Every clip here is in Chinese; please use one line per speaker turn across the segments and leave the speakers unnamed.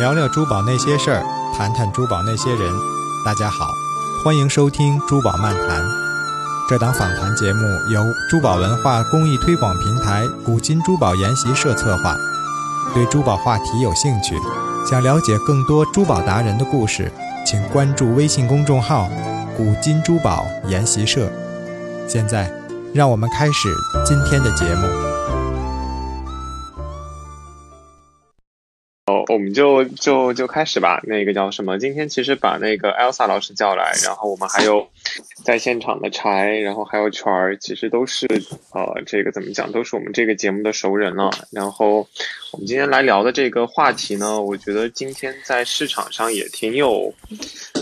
聊聊珠宝那些事儿，谈谈珠宝那些人。大家好，欢迎收听《珠宝漫谈》。这档访谈节目由珠宝文化公益推广平台古今珠宝研习社策划。对珠宝话题有兴趣，想了解更多珠宝达人的故事，请关注微信公众号“古今珠宝研习社”。现在，让我们开始今天的节目。
我们就就就开始吧。那个叫什么？今天其实把那个 Elsa 老师叫来，然后我们还有在现场的柴，然后还有圈儿，其实都是呃，这个怎么讲，都是我们这个节目的熟人了。然后我们今天来聊的这个话题呢，我觉得今天在市场上也挺有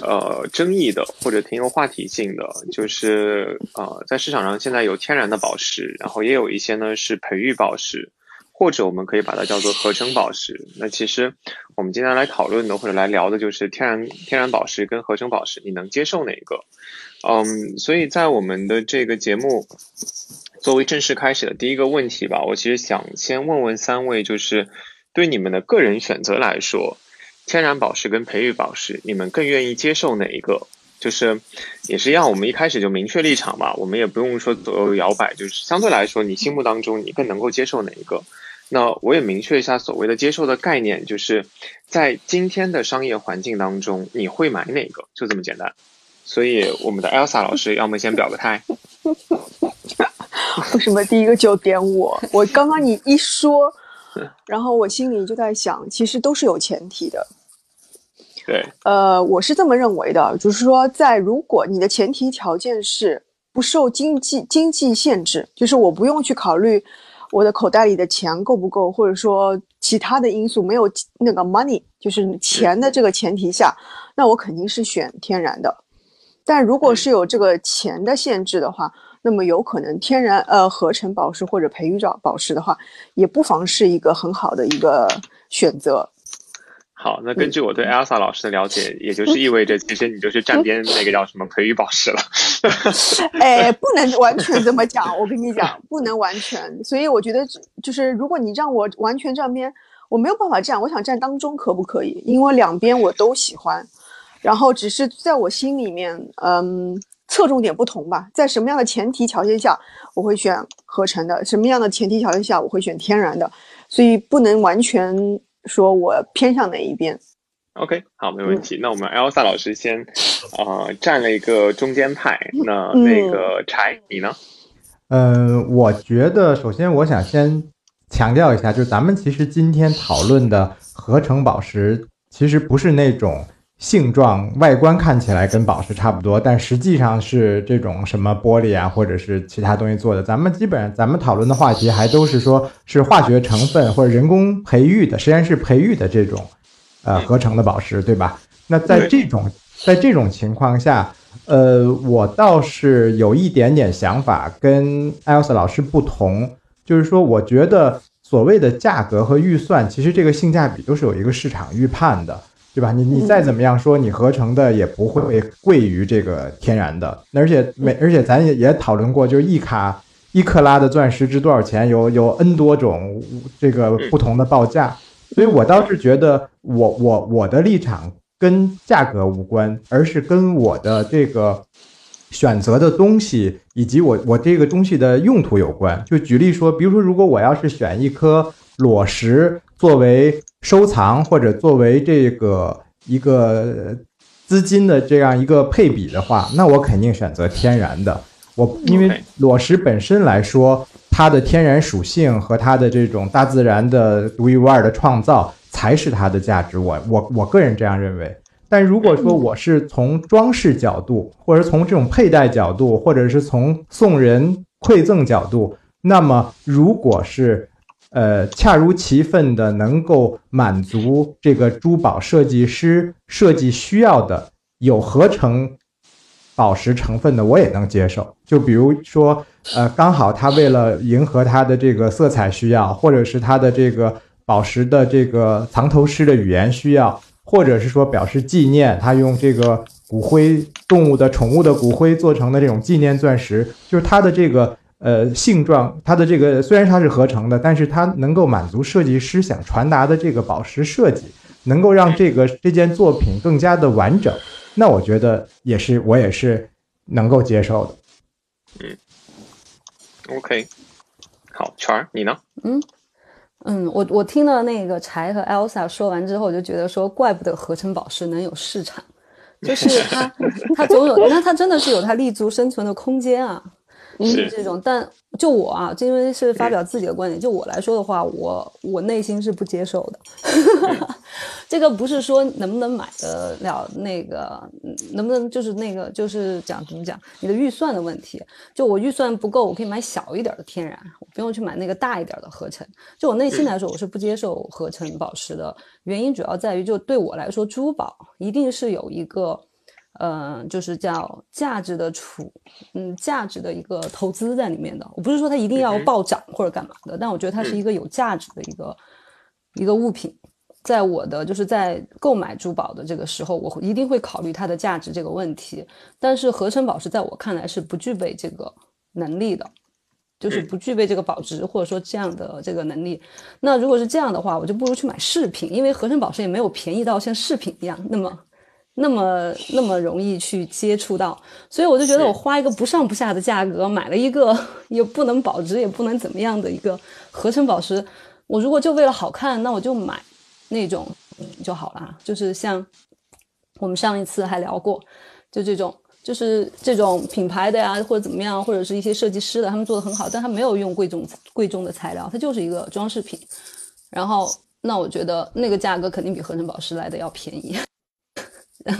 呃争议的，或者挺有话题性的。就是呃，在市场上现在有天然的宝石，然后也有一些呢是培育宝石。或者我们可以把它叫做合成宝石。那其实我们今天来讨论的或者来聊的就是天然天然宝石跟合成宝石，你能接受哪一个？嗯，所以在我们的这个节目作为正式开始的第一个问题吧，我其实想先问问三位，就是对你们的个人选择来说，天然宝石跟培育宝石，你们更愿意接受哪一个？就是也是一样，我们一开始就明确立场吧，我们也不用说左右摇摆，就是相对来说，你心目当中你更能够接受哪一个？那我也明确一下所谓的接受的概念，就是在今天的商业环境当中，你会买哪个？就这么简单。所以我们的 Elsa 老师，要么先表个态。
为什么第一个就点我？我刚刚你一说，然后我心里就在想，其实都是有前提的。
对。
呃，我是这么认为的，就是说，在如果你的前提条件是不受经济经济限制，就是我不用去考虑。我的口袋里的钱够不够，或者说其他的因素没有那个 money，就是钱的这个前提下，那我肯定是选天然的。但如果是有这个钱的限制的话，那么有可能天然呃合成宝石或者培育宝宝石的话，也不妨是一个很好的一个选择。
好，那根据我对 Elsa 老师的了解，也就是意味着，其实你就是站边那个叫什么培育宝石了。
哎，不能完全这么讲，我跟你讲，不能完全。所以我觉得，就是如果你让我完全站边，我没有办法站。我想站当中，可不可以？因为两边我都喜欢，然后只是在我心里面，嗯，侧重点不同吧。在什么样的前提条件下，我会选合成的；什么样的前提条件下，我会选天然的。所以不能完全。说我偏向哪一边
？OK，好，没问题。那我们 Elsa 老师先，呃，站了一个中间派。那那个柴，你呢？
嗯，我觉得首先我想先强调一下，就是咱们其实今天讨论的合成宝石，其实不是那种。性状外观看起来跟宝石差不多，但实际上是这种什么玻璃啊，或者是其他东西做的。咱们基本上咱们讨论的话题还都是说是化学成分或者人工培育的实验室培育的这种，呃，合成的宝石，对吧？那在这种在这种情况下，呃，我倒是有一点点想法跟艾尔斯老师不同，就是说，我觉得所谓的价格和预算，其实这个性价比都是有一个市场预判的。对吧？你你再怎么样说，你合成的也不会贵于这个天然的。而且每而且咱也也讨论过，就是一卡一克拉的钻石值多少钱？有有 N 多种这个不同的报价。所以我倒是觉得，我我我的立场跟价格无关，而是跟我的这个选择的东西以及我我这个东西的用途有关。就举例说，比如说，如果我要是选一颗裸石作为收藏或者作为这个一个资金的这样一个配比的话，那我肯定选择天然的。我因为裸石本身来说，它的天然属性和它的这种大自然的独一无二的创造才是它的价值。我我我个人这样认为。但如果说我是从装饰角度，或者从这种佩戴角度，或者是从送人馈赠角度，那么如果是。呃，恰如其分的能够满足这个珠宝设计师设计需要的有合成宝石成分的，我也能接受。就比如说，呃，刚好他为了迎合他的这个色彩需要，或者是他的这个宝石的这个藏头诗的语言需要，或者是说表示纪念，他用这个骨灰动物的宠物的骨灰做成的这种纪念钻石，就是它的这个。呃，性状它的这个虽然它是合成的，但是它能够满足设计师想传达的这个宝石设计，能够让这个这件作品更加的完整，那我觉得也是我也是能够接受的。
嗯，OK，好，圈儿你呢？
嗯嗯，我我听了那个柴和 Elsa 说完之后，我就觉得说，怪不得合成宝石能有市场，就是它 它总有，那它真的是有它立足生存的空间啊。
是
这种，但就我啊，因为是发表自己的观点，就我来说的话，我我内心是不接受的。这个不是说能不能买得了那个，能不能就是那个就是讲怎么讲，你的预算的问题。就我预算不够，我可以买小一点的天然，我不用去买那个大一点的合成。就我内心来说，我是不接受合成宝石的原因，主要在于就对我来说，珠宝一定是有一个。嗯，就是叫价值的储，嗯，价值的一个投资在里面的。我不是说它一定要暴涨或者干嘛的，但我觉得它是一个有价值的一个一个物品。在我的就是在购买珠宝的这个时候，我一定会考虑它的价值这个问题。但是合成宝石在我看来是不具备这个能力的，就是不具备这个保值或者说这样的这个能力。那如果是这样的话，我就不如去买饰品，因为合成宝石也没有便宜到像饰品一样那么。那么那么容易去接触到，所以我就觉得我花一个不上不下的价格买了一个也不能保值也不能怎么样的一个合成宝石，我如果就为了好看，那我就买那种就好了。就是像我们上一次还聊过，就这种就是这种品牌的呀，或者怎么样，或者是一些设计师的，他们做的很好，但他没有用贵重贵重的材料，它就是一个装饰品。然后那我觉得那个价格肯定比合成宝石来的要便宜。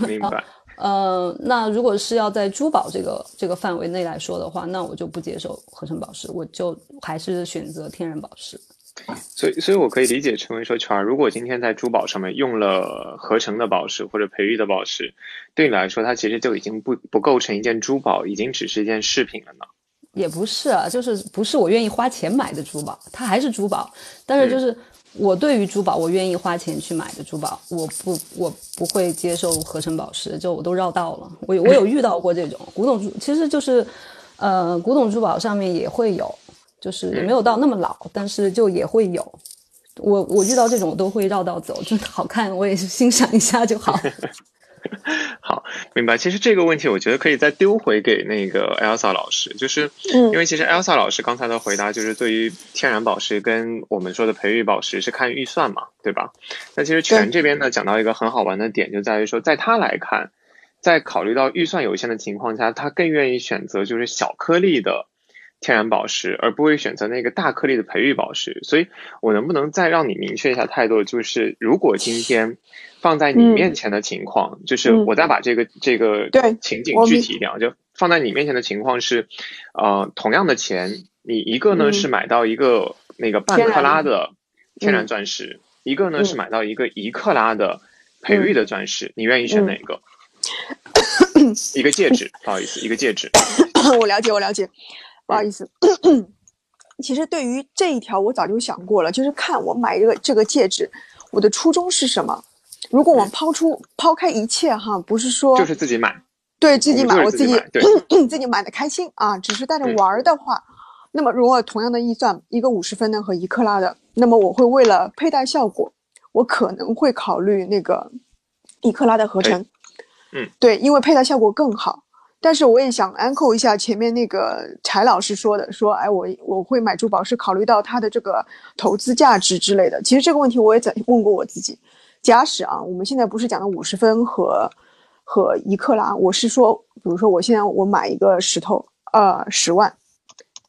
明白。
呃，那如果是要在珠宝这个这个范围内来说的话，那我就不接受合成宝石，我就还是选择天然宝石。
所以，所以我可以理解成为说，圈儿，如果今天在珠宝上面用了合成的宝石或者培育的宝石，对你来说，它其实就已经不不构成一件珠宝，已经只是一件饰品了呢？
也不是啊，就是不是我愿意花钱买的珠宝，它还是珠宝，但是就是。我对于珠宝，我愿意花钱去买的珠宝，我不，我不会接受合成宝石，就我都绕道了。我有我有遇到过这种古董珠，其实就是，呃，古董珠宝上面也会有，就是也没有到那么老，但是就也会有。我我遇到这种都会绕道走，真的好看，我也是欣赏一下就好。
好，明白。其实这个问题，我觉得可以再丢回给那个 Elsa 老师，就是因为其实 Elsa 老师刚才的回答，就是对于天然宝石跟我们说的培育宝石是看预算嘛，对吧？那其实全这边呢讲到一个很好玩的点，就在于说，在他来看，在考虑到预算有限的情况下，他更愿意选择就是小颗粒的。天然宝石，而不会选择那个大颗粒的培育宝石。所以，我能不能再让你明确一下态度？就是如果今天放在你面前的情况，就是我再把这个这个情景具体一点，就放在你面前的情况是，呃，同样的钱，你一个呢是买到一个那个半克拉的天然钻石，一个呢是买到一个一克拉的培育的钻石，你愿意选哪个？一个戒指，不好意思，一个戒指。
我了解，我了解。不好意思，其实对于这一条我早就想过了，就是看我买这个这个戒指，我的初衷是什么？如果我们抛出抛开一切哈，不是说
就是自己买，
对自己买，我自己
自
己买的 开心啊，只是带着玩的话，那么如果同样的预算，一个五十分的和一克拉的，那么我会为了佩戴效果，我可能会考虑那个一克拉的合成，
嗯，
对，因为佩戴效果更好。但是我也想 echo 一下前面那个柴老师说的，说，哎，我我会买珠宝是考虑到它的这个投资价值之类的。其实这个问题我也在问过我自己。假使啊，我们现在不是讲的五十分和和一克拉，我是说，比如说我现在我买一个石头，呃，十万，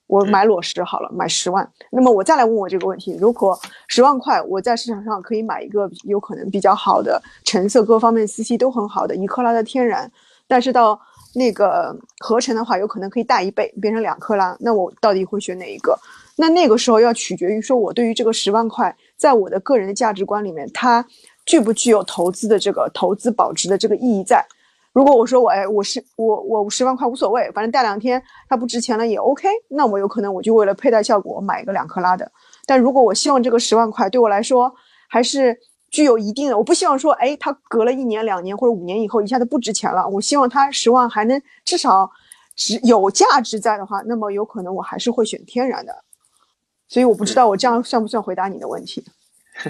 我买裸石好了，买十万。那么我再来问我这个问题，如果十万块我在市场上可以买一个有可能比较好的成色各方面 CC 都很好的一克拉的天然，但是到那个合成的话，有可能可以大一倍，变成两克拉。那我到底会选哪一个？那那个时候要取决于说，我对于这个十万块，在我的个人的价值观里面，它具不具有投资的这个投资保值的这个意义在？如果我说我哎，我是我我十万块无所谓，反正戴两天它不值钱了也 OK，那我有可能我就为了佩戴效果买一个两克拉的。但如果我希望这个十万块对我来说还是。具有一定的，我不希望说，哎，它隔了一年、两年或者五年以后一下子不值钱了。我希望它十万还能至少值有价值在的话，那么有可能我还是会选天然的。所以我不知道我这样算不算回答你的问题。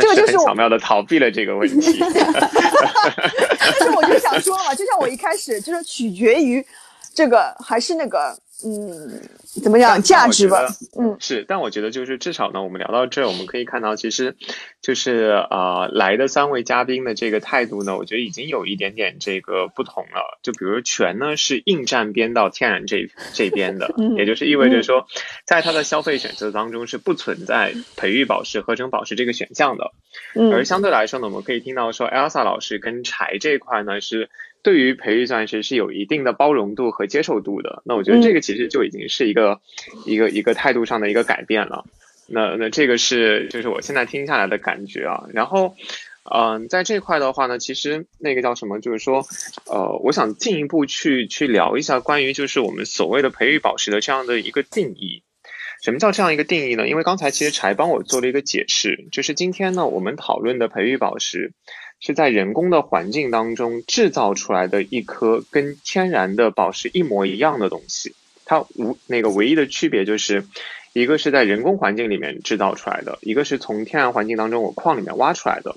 这个就是
巧妙的逃避了这个问题。
但是我就想说嘛，就像我一开始就是取决于这个还是那个。嗯，怎么讲价值吧？嗯，
是，但我觉得就是至少呢，我们聊到这，我们可以看到，其实就是呃来的三位嘉宾的这个态度呢，我觉得已经有一点点这个不同了。就比如全呢是硬站边到天然这这边的，也就是意味着说，在他的消费选择当中是不存在培育宝石、合成宝石这个选项的。而相对来说呢，我们可以听到说，Elsa 老师跟柴这块呢是。对于培育钻石是有一定的包容度和接受度的，那我觉得这个其实就已经是一个一个一个态度上的一个改变了。那那这个是就是我现在听下来的感觉啊。然后，嗯，在这块的话呢，其实那个叫什么，就是说，呃，我想进一步去去聊一下关于就是我们所谓的培育宝石的这样的一个定义。什么叫这样一个定义呢？因为刚才其实柴帮我做了一个解释，就是今天呢我们讨论的培育宝石。是在人工的环境当中制造出来的一颗跟天然的宝石一模一样的东西，它无那个唯一的区别就是，一个是在人工环境里面制造出来的，一个是从天然环境当中我矿里面挖出来的。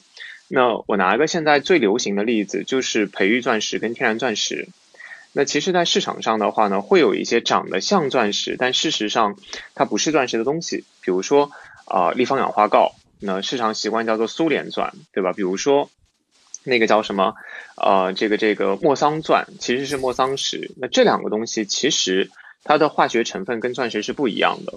那我拿一个现在最流行的例子，就是培育钻石跟天然钻石。那其实，在市场上的话呢，会有一些长得像钻石，但事实上它不是钻石的东西，比如说啊立方氧化锆，那市场习惯叫做苏联钻，对吧？比如说。那个叫什么？呃，这个这个莫桑钻其实是莫桑石。那这两个东西其实它的化学成分跟钻石是不一样的。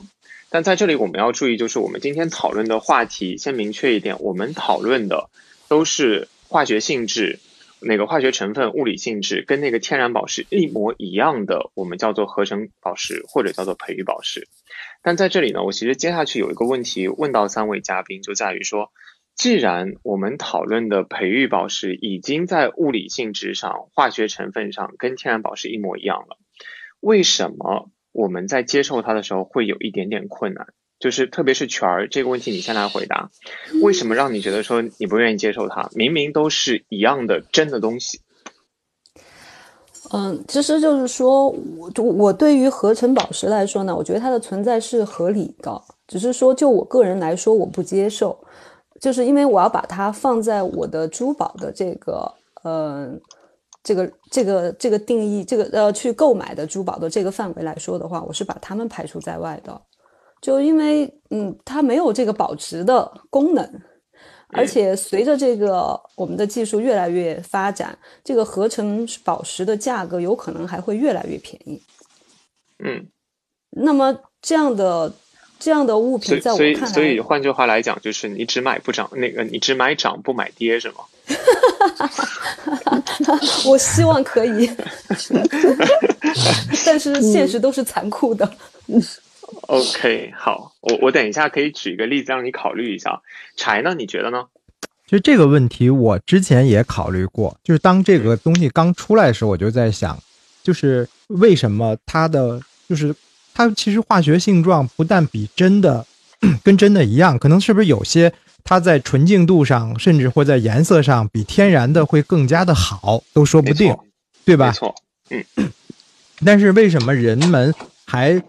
但在这里我们要注意，就是我们今天讨论的话题，先明确一点，我们讨论的都是化学性质，那个化学成分、物理性质跟那个天然宝石一模一样的，我们叫做合成宝石或者叫做培育宝石。但在这里呢，我其实接下去有一个问题问到三位嘉宾，就在于说。既然我们讨论的培育宝石已经在物理性质上、化学成分上跟天然宝石一模一样了，为什么我们在接受它的时候会有一点点困难？就是特别是权儿这个问题，你先来回答。为什么让你觉得说你不愿意接受它？明明都是一样的真的东西。
嗯，其实就是说，我我对于合成宝石来说呢，我觉得它的存在是合理的，只是说就我个人来说，我不接受。就是因为我要把它放在我的珠宝的这个，呃，这个这个这个定义，这个呃去购买的珠宝的这个范围来说的话，我是把它们排除在外的。就因为，嗯，它没有这个保值的功能，而且随着这个我们的技术越来越发展，这个合成宝石的价格有可能还会越来越便宜。
嗯，
那么这样的。这样的物品，在我看
来，所以所以换句话来讲，就是你只买不涨，那个你只买涨不买跌，是吗？
我希望可以，但是现实都是残酷的。
OK，好，我我等一下可以举一个例子让你考虑一下。柴呢？你觉得呢？
其实这个问题我之前也考虑过，就是当这个东西刚出来的时候，我就在想，就是为什么它的就是。它其实化学性状不但比真的跟真的一样，可能是不是有些它在纯净度上，甚至会在颜色上比天然的会更加的好，都说不定，对吧？
没错，嗯。
但是为什么人们还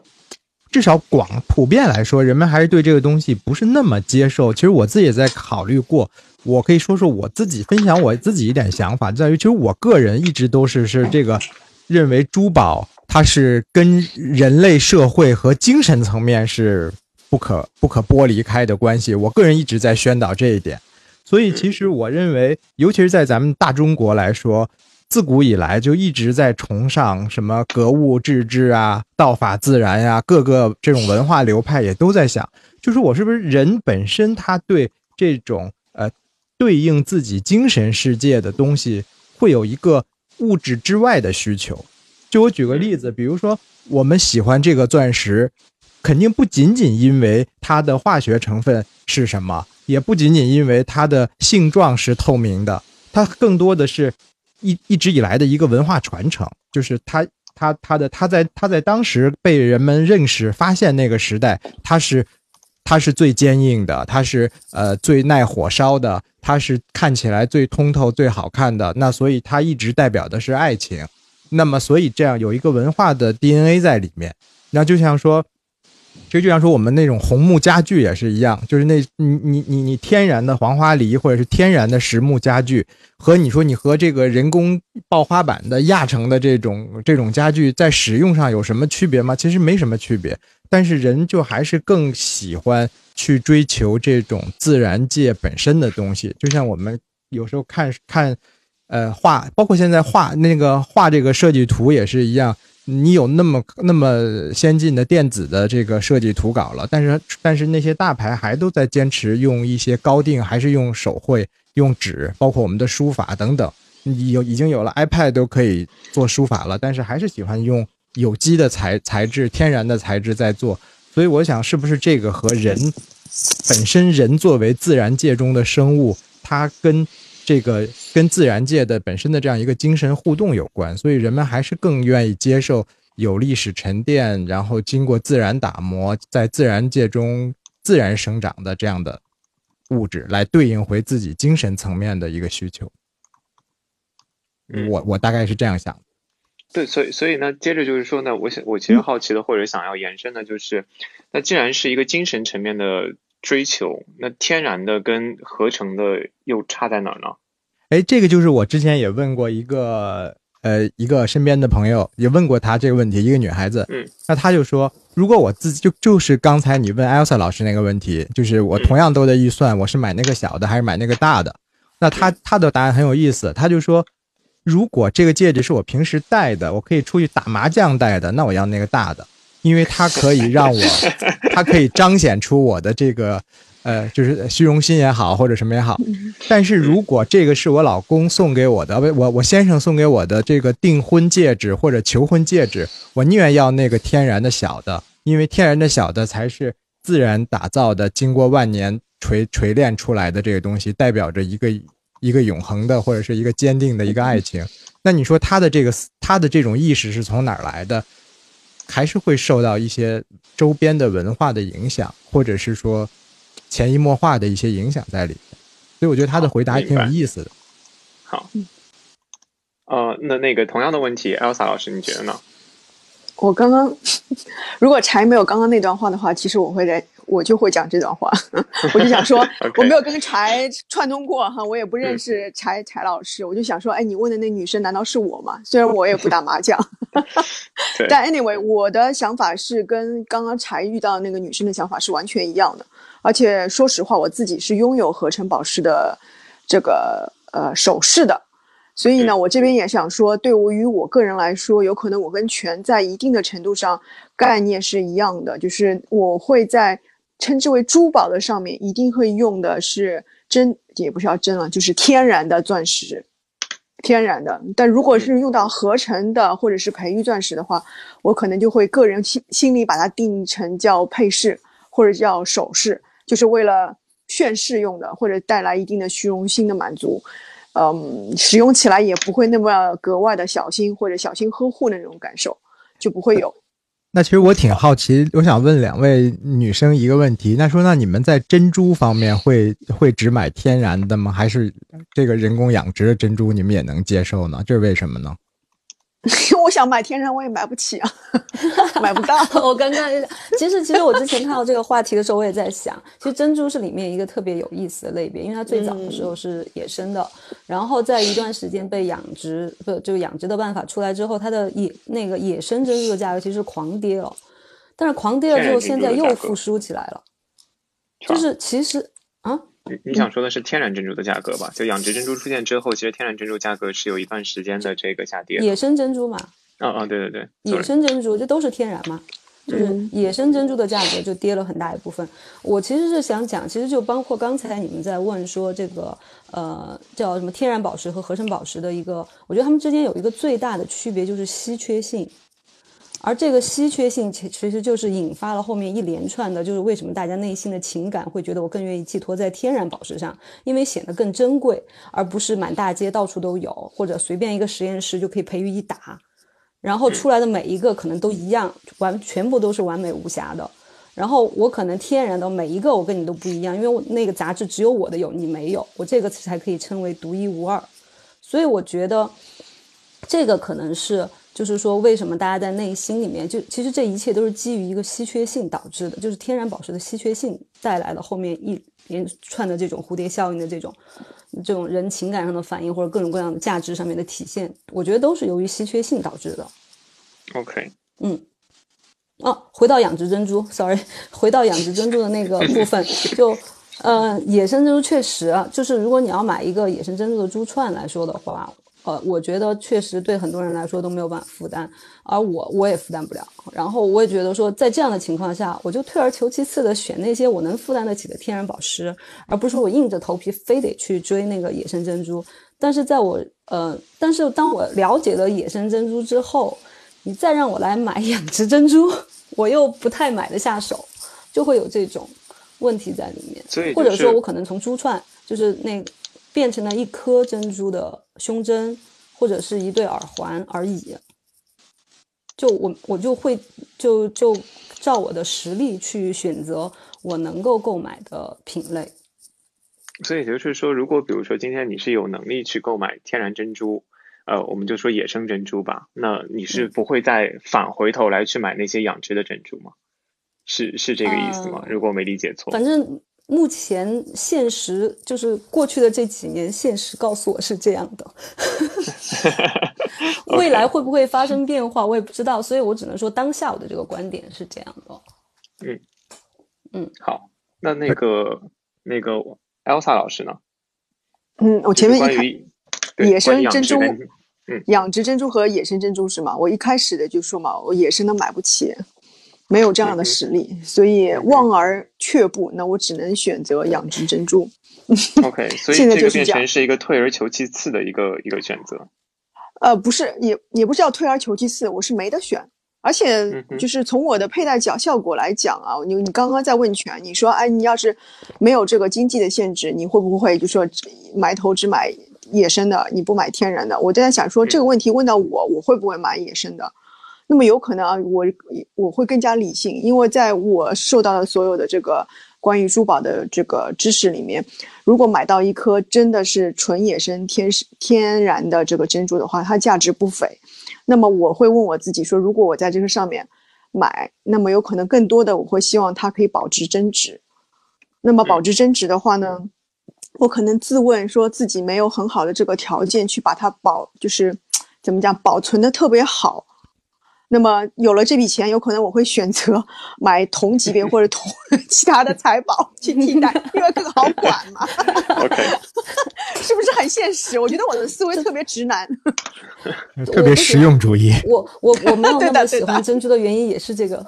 至少广普遍来说，人们还是对这个东西不是那么接受？其实我自己也在考虑过，我可以说说我自己分享我自己一点想法，在于其实我个人一直都是 是这个认为珠宝。它是跟人类社会和精神层面是不可不可剥离开的关系。我个人一直在宣导这一点，所以其实我认为，尤其是在咱们大中国来说，自古以来就一直在崇尚什么格物致知啊、道法自然呀，各个这种文化流派也都在想，就是我是不是人本身他对这种呃对应自己精神世界的东西会有一个物质之外的需求。就我举个例子，比如说我们喜欢这个钻石，肯定不仅仅因为它的化学成分是什么，也不仅仅因为它的性状是透明的，它更多的是一一直以来的一个文化传承，就是它它它的它在它在当时被人们认识发现那个时代，它是它是最坚硬的，它是呃最耐火烧的，它是看起来最通透最好看的，那所以它一直代表的是爱情。那么，所以这样有一个文化的 DNA 在里面，那就像说，其实就像说我们那种红木家具也是一样，就是那你你你你天然的黄花梨或者是天然的实木家具，和你说你和这个人工爆花板的压成的这种这种家具在使用上有什么区别吗？其实没什么区别，但是人就还是更喜欢去追求这种自然界本身的东西，就像我们有时候看看，呃，画，包括现在画那个画这个设计图也是一样。你有那么那么先进的电子的这个设计图稿了，但是但是那些大牌还都在坚持用一些高定，还是用手绘、用纸，包括我们的书法等等。有已经有了 iPad 都可以做书法了，但是还是喜欢用有机的材材质、天然的材质在做。所以我想，是不是这个和人本身，人作为自然界中的生物，它跟。这个跟自然界的本身的这样一个精神互动有关，所以人们还是更愿意接受有历史沉淀，然后经过自然打磨，在自然界中自然生长的这样的物质，来对应回自己精神层面的一个需求。我我大概是这样想。
对，所以所以呢，接着就是说呢，我想我其实好奇的或者想要延伸的就是，那既然是一个精神层面的追求，那天然的跟合成的又差在哪儿呢？
哎，这个就是我之前也问过一个呃一个身边的朋友，也问过他这个问题，一个女孩子，
嗯，
那他就说，如果我自己就就是刚才你问 Elsa 老师那个问题，就是我同样都在预算，我是买那个小的还是买那个大的？那他他的答案很有意思，他就说，如果这个戒指是我平时戴的，我可以出去打麻将戴的，那我要那个大的，因为它可以让我，它可以彰显出我的这个。呃，就是虚荣心也好，或者什么也好，但是如果这个是我老公送给我的，我我先生送给我的这个订婚戒指或者求婚戒指，我宁愿要那个天然的小的，因为天然的小的才是自然打造的，经过万年锤锤炼出来的这个东西，代表着一个一个永恒的或者是一个坚定的一个爱情。那你说他的这个他的这种意识是从哪儿来的？还是会受到一些周边的文化的影响，或者是说？潜移默化的一些影响在里面，所以我觉得他的回答还挺有意思的。
好，呃，那那个同样的问题，Elsa 老师，你觉得呢？
我刚刚 如果柴没有刚刚那段话的话，其实我会在，我就会讲这段话。我就想说，我没有跟柴串通过哈，我也不认识柴柴老师，我就想说，哎，你问的那女生难道是我吗？虽然我也不打麻将，但 anyway，我的想法是跟刚刚柴遇到那个女生的想法是完全一样的。而且说实话，我自己是拥有合成宝石的这个呃首饰的，所以呢，我这边也想说，对于我个人来说，有可能我跟全在一定的程度上概念是一样的，就是我会在称之为珠宝的上面一定会用的是真，也不是要真了，就是天然的钻石，天然的。但如果是用到合成的或者是培育钻石的话，我可能就会个人心心里把它定义成叫配饰或者叫首饰。就是为了炫饰用的，或者带来一定的虚荣心的满足，嗯，使用起来也不会那么格外的小心或者小心呵护那种感受，就不会有。
那其实我挺好奇，我想问两位女生一个问题，那说那你们在珍珠方面会会只买天然的吗？还是这个人工养殖的珍珠你们也能接受呢？这是为什么呢？
我想买天然，我也买不起啊，买不到。
我刚刚其实其实我之前看到这个话题的时候，我也在想，其实珍珠是里面一个特别有意思的类别，因为它最早的时候是野生的，然后在一段时间被养殖，不就养殖的办法出来之后，它的野那个野生珍珠的价格其实狂跌了，但是狂跌了之后，现在又复苏起来了，就是其实啊。
你你想说的是天然珍珠的价格吧？就养殖珍珠出现之后，其实天然珍珠价格是有一段时间的这个下跌。
野生珍珠嘛？
嗯嗯，对对对，
野生珍珠这都是天然嘛？就是野生珍珠的价格就跌了很大一部分。我其实是想讲，其实就包括刚才你们在问说这个呃叫什么天然宝石和合成宝石的一个，我觉得它们之间有一个最大的区别就是稀缺性。而这个稀缺性，其其实就是引发了后面一连串的，就是为什么大家内心的情感会觉得我更愿意寄托在天然宝石上，因为显得更珍贵，而不是满大街到处都有，或者随便一个实验室就可以培育一打，然后出来的每一个可能都一样，完全部都是完美无瑕的。然后我可能天然的每一个我跟你都不一样，因为我那个杂志只有我的有，你没有，我这个才可以称为独一无二。所以我觉得这个可能是。就是说，为什么大家在内心里面就其实这一切都是基于一个稀缺性导致的，就是天然宝石的稀缺性带来了后面一连串的这种蝴蝶效应的这种这种人情感上的反应，或者各种各样的价值上面的体现，我觉得都是由于稀缺性导致的。
OK，
嗯，哦，回到养殖珍珠，sorry，回到养殖珍珠的那个部分，就呃，野生珍珠确实啊，就是如果你要买一个野生珍珠的珠串来说的话，呃，我觉得确实对很多人来说都没有办法负担，而我我也负担不了。然后我也觉得说，在这样的情况下，我就退而求其次的选那些我能负担得起的天然宝石，而不是说我硬着头皮非得去追那个野生珍珠。但是在我呃，但是当我了解了野生珍珠之后，你再让我来买 养殖珍珠，我又不太买得下手，就会有这种问题在里面。或者说我可能从珠串，就是那变成了一颗珍珠的胸针，或者是一对耳环而已。就我我就会就就照我的实力去选择我能够购买的品类。
所以就是说，如果比如说今天你是有能力去购买天然珍珠。呃，我们就说野生珍珠吧。那你是不会再返回头来去买那些养殖的珍珠吗？是是这个意思吗？
呃、
如果我没理解错。
反正目前现实就是过去的这几年，现实告诉我是这样的。未来会不会发生变化，我也不知道。所以我只能说当下我的这个观点是这样的。
嗯
嗯，
好，那那个那个 Elsa 老师呢？
嗯，我前面一
看。
野生珍珠，
嗯，
养殖珍珠和野生珍珠是吗？我一开始的就说嘛，我野生的买不起，没有这样的实力，
嗯、
所以望而却步。那我只能选择养殖珍珠。
OK，所以
现在
这个变
就是这样
成是一个退而求其次的一个一个选择。
呃，不是，也也不是要退而求其次，我是没得选。而且
嗯
就是从我的佩戴角效果来讲啊，你你刚刚在问权，你说哎，你要是没有这个经济的限制，你会不会就说埋头只买野生的，你不买天然的？我就在想说这个问题问到我，我会不会买野生的？那么有可能啊，我我会更加理性，因为在我受到的所有的这个关于珠宝的这个知识里面，如果买到一颗真的是纯野生天天然的这个珍珠的话，它价值不菲。那么我会问我自己说，如果我在这个上面买，那么有可能更多的我会希望它可以保值增值。那么保值增值的话呢，我可能自问说自己没有很好的这个条件去把它保，就是怎么讲保存的特别好。那么有了这笔钱，有可能我会选择买同级别或者同 其他的财宝去替代，因为更好管嘛。
OK，
是不是很现实？我觉得我的思维特别直男。
特别实用主义。
我我我没有那
对的对的
么喜欢珍珠的原因也是这个，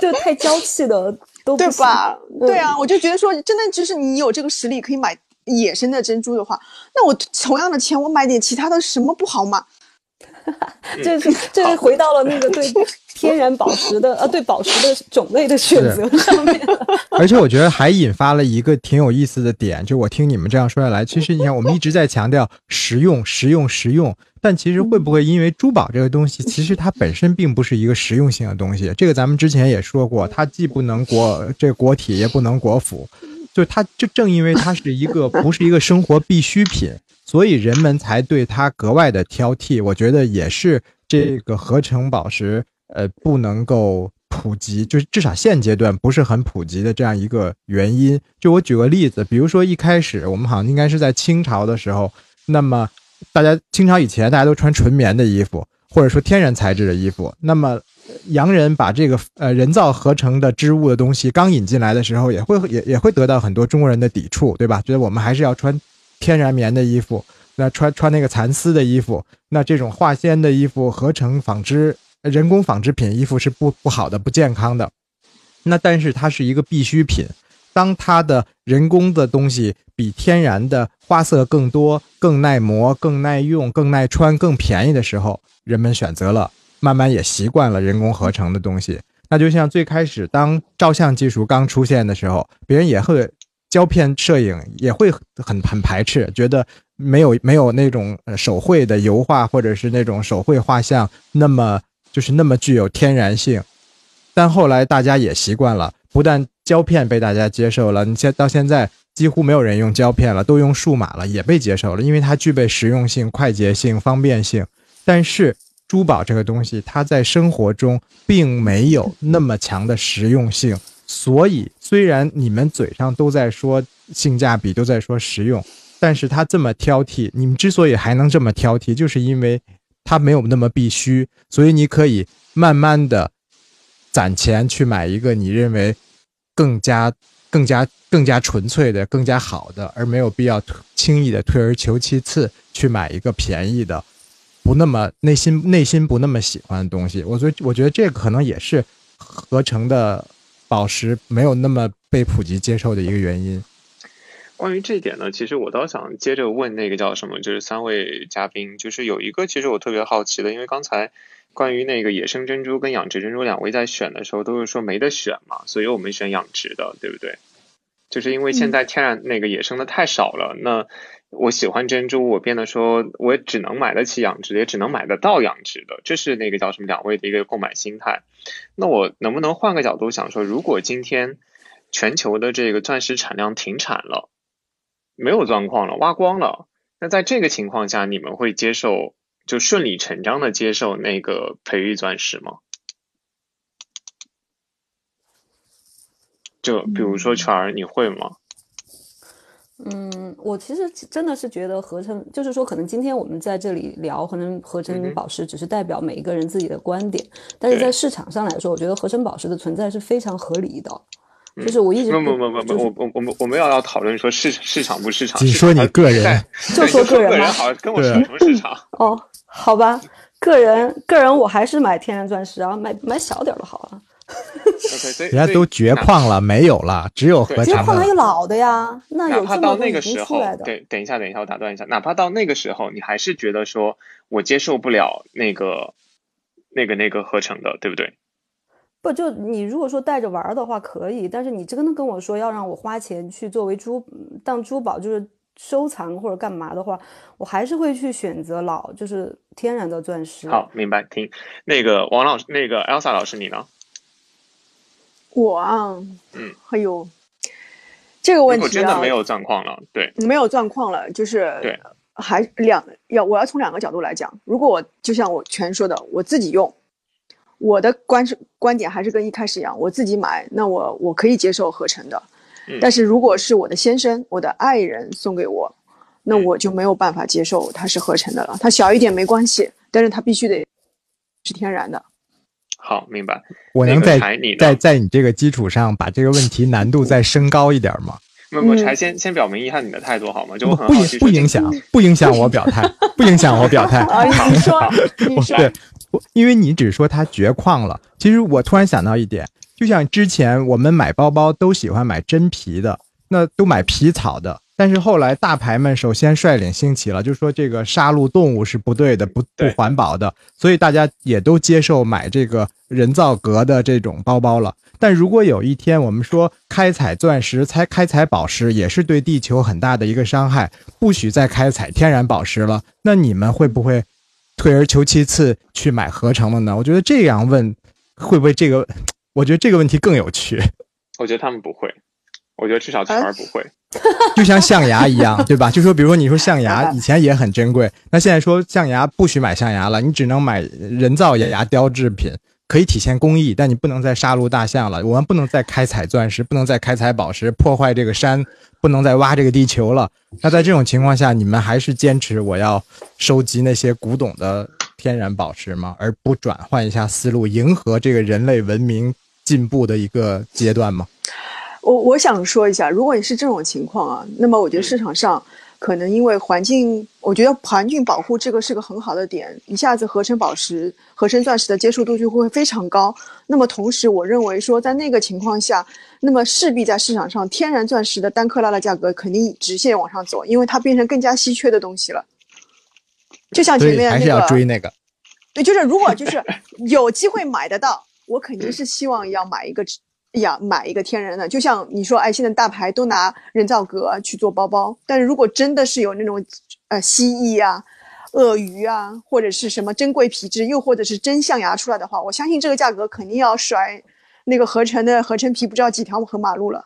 就太娇气的都不
对
行
吧？
嗯
对啊，我就觉得说，真的就是你有这个实力可以买野生的珍珠的话，那我同样的钱我买点其他的，什么不好嘛？
这是这是回到了那个对 天然宝石的呃对宝石的种类的选择上面了。
而且我觉得还引发了一个挺有意思的点，就我听你们这样说下来，其实你看我们一直在强调实用、实用、实用，但其实会不会因为珠宝这个东西，其实它本身并不是一个实用性的东西？这个咱们之前也说过，它既不能国这国体，也不能国府，就它就正因为它是一个不是一个生活必需品，所以人们才对它格外的挑剔。我觉得也是这个合成宝石呃不能够普及，就是至少现阶段不是很普及的这样一个原因。就我举个例子，比如说一开始我们好像应该是在清朝的时候，那么大家清朝以前大家都穿纯棉的衣服，或者说天然材质的衣服，那么。洋人把这个呃人造合成的织物的东西刚引进来的时候，也会也也会得到很多中国人的抵触，对吧？觉得我们还是要穿天然棉的衣服，那穿穿那个蚕丝的衣服，那这种化纤的衣服、合成纺织、人工纺织品衣服是不不好的、不健康的。那但是它是一个必需品，当它的人工的东西比天然的花色更多、更耐磨、更耐用、更耐穿、更便宜的时候，人们选择了。慢慢也习惯了人工合成的东西，那就像最开始当照相技术刚出现的时候，别人也会胶片摄影也会很很排斥，觉得没有没有那种手绘的油画或者是那种手绘画像那么就是那么具有天然性。但后来大家也习惯了，不但胶片被大家接受了，你现到现在几乎没有人用胶片了，都用数码了，也被接受了，因为它具备实用性、快捷性、方便性。但是珠宝这个东西，它在生活中并没有那么强的实用性，所以虽然你们嘴上都在说性价比，都在说实用，但是他这么挑剔，你们之所以还能这么挑剔，就是因为他没有那么必须，所以你可以慢慢的攒钱去买一个你认为更加、更加、更加纯粹的、更加好的，而没有必要轻易的退而求其次去买一个便宜的。不那么内心内心不那么喜欢的东西，我觉得我觉得这可能也是合成的宝石没有那么被普及接受的一个原因。
关于这一点呢，其实我倒想接着问那个叫什么，就是三位嘉宾，就是有一个其实我特别好奇的，因为刚才关于那个野生珍珠跟养殖珍珠两位在选的时候都是说没得选嘛，所以我们选养殖的，对不对？就是因为现在天然那个野生的太少了，那。我喜欢珍珠，我变得说，我只能买得起养殖，也只能买得到养殖的，这是那个叫什么两位的一个购买心态。那我能不能换个角度想说，如果今天全球的这个钻石产量停产了，没有钻矿了，挖光了，那在这个情况下，你们会接受就顺理成章的接受那个培育钻石吗？就比如说全儿，你会吗？
嗯，我其实真的是觉得合成，就是说，可能今天我们在这里聊，可能合成宝石只是代表每一个人自己的观点，但是在市场上来说，我觉得合成宝石的存在是非常合理的。就是我一直
不不不不不，我我我们我们要要讨论说市市场不市场，
你说你个人，
就说个人
吗？好，跟我说什么市场？
哦，好吧，个人个人，我还是买天然钻石啊，买买小点的好了。
OK，
人家都绝矿了，没有了，只有合成。
绝矿还有老的呀，那有
这么多已经出来的。对，等一下，等一下，我打断一下。哪怕到那个时候，你还是觉得说我接受不了那个、那个、那个合成的，对不对？
不，就你如果说带着玩的话可以，但是你真的跟我说要让我花钱去作为珠当珠宝，就是收藏或者干嘛的话，我还是会去选择老，就是天然的钻石。
好，明白。听那个王老师，那个 Elsa 老师，你呢？
我啊，嗯，哎呦，这个问题啊，
真的没有状况了，对，
没有状况了，就是
对，
还两要我要从两个角度来讲，如果我就像我全说的，我自己用，我的观观点还是跟一开始一样，我自己买，那我我可以接受合成的，但是如果是我的先生、我的爱人送给我，那我就没有办法接受它是合成的了，它小一点没关系，但是它必须得是天然的。
好，明白。
我能在在在你这个基础上把这个问题难度再升高一点吗？
那我柴先先表明一下你的态度好吗？就
不影不影响，不影响我表态，不影响我表态。
你说，你说，
对，因为你只说它绝矿了。其实我突然想到一点，就像之前我们买包包都喜欢买真皮的，那都买皮草的。但是后来大牌们首先率领兴起了，就说这个杀戮动物是不对的，不不环保的，所以大家也都接受买这个人造革的这种包包了。但如果有一天我们说开采钻石、开开采宝石也是对地球很大的一个伤害，不许再开采天然宝石了，那你们会不会退而求其次去买合成的呢？我觉得这样问会不会这个？我觉得这个问题更有趣。
我觉得他们不会，我觉得至少全儿不会。
就像象牙一样，对吧？就说，比如说，你说象牙以前也很珍贵，那现在说象牙不许买象牙了，你只能买人造牙雕制品，可以体现工艺，但你不能再杀戮大象了。我们不能再开采钻石，不能再开采宝石，破坏这个山，不能再挖这个地球了。那在这种情况下，你们还是坚持我要收集那些古董的天然宝石吗？而不转换一下思路，迎合这个人类文明进步的一个阶段吗？
我我想说一下，如果你是这种情况啊，那么我觉得市场上可能因为环境，我觉得环境保护这个是个很好的点，一下子合成宝石、合成钻石的接受度就会非常高。那么同时，我认为说在那个情况下，那么势必在市场上天然钻石的单克拉的价格肯定直线往上走，因为它变成更加稀缺的东西了。就像前面
还是要追那个，
对，就是如果就是 有机会买得到，我肯定是希望要买一个。呀，买一个天然的，就像你说，哎，现在大牌都拿人造革去做包包，但是如果真的是有那种，呃，蜥蜴啊、鳄鱼啊，或者是什么珍贵皮质，又或者是真象牙出来的话，我相信这个价格肯定要甩那个合成的合成皮不知道几条横马路了。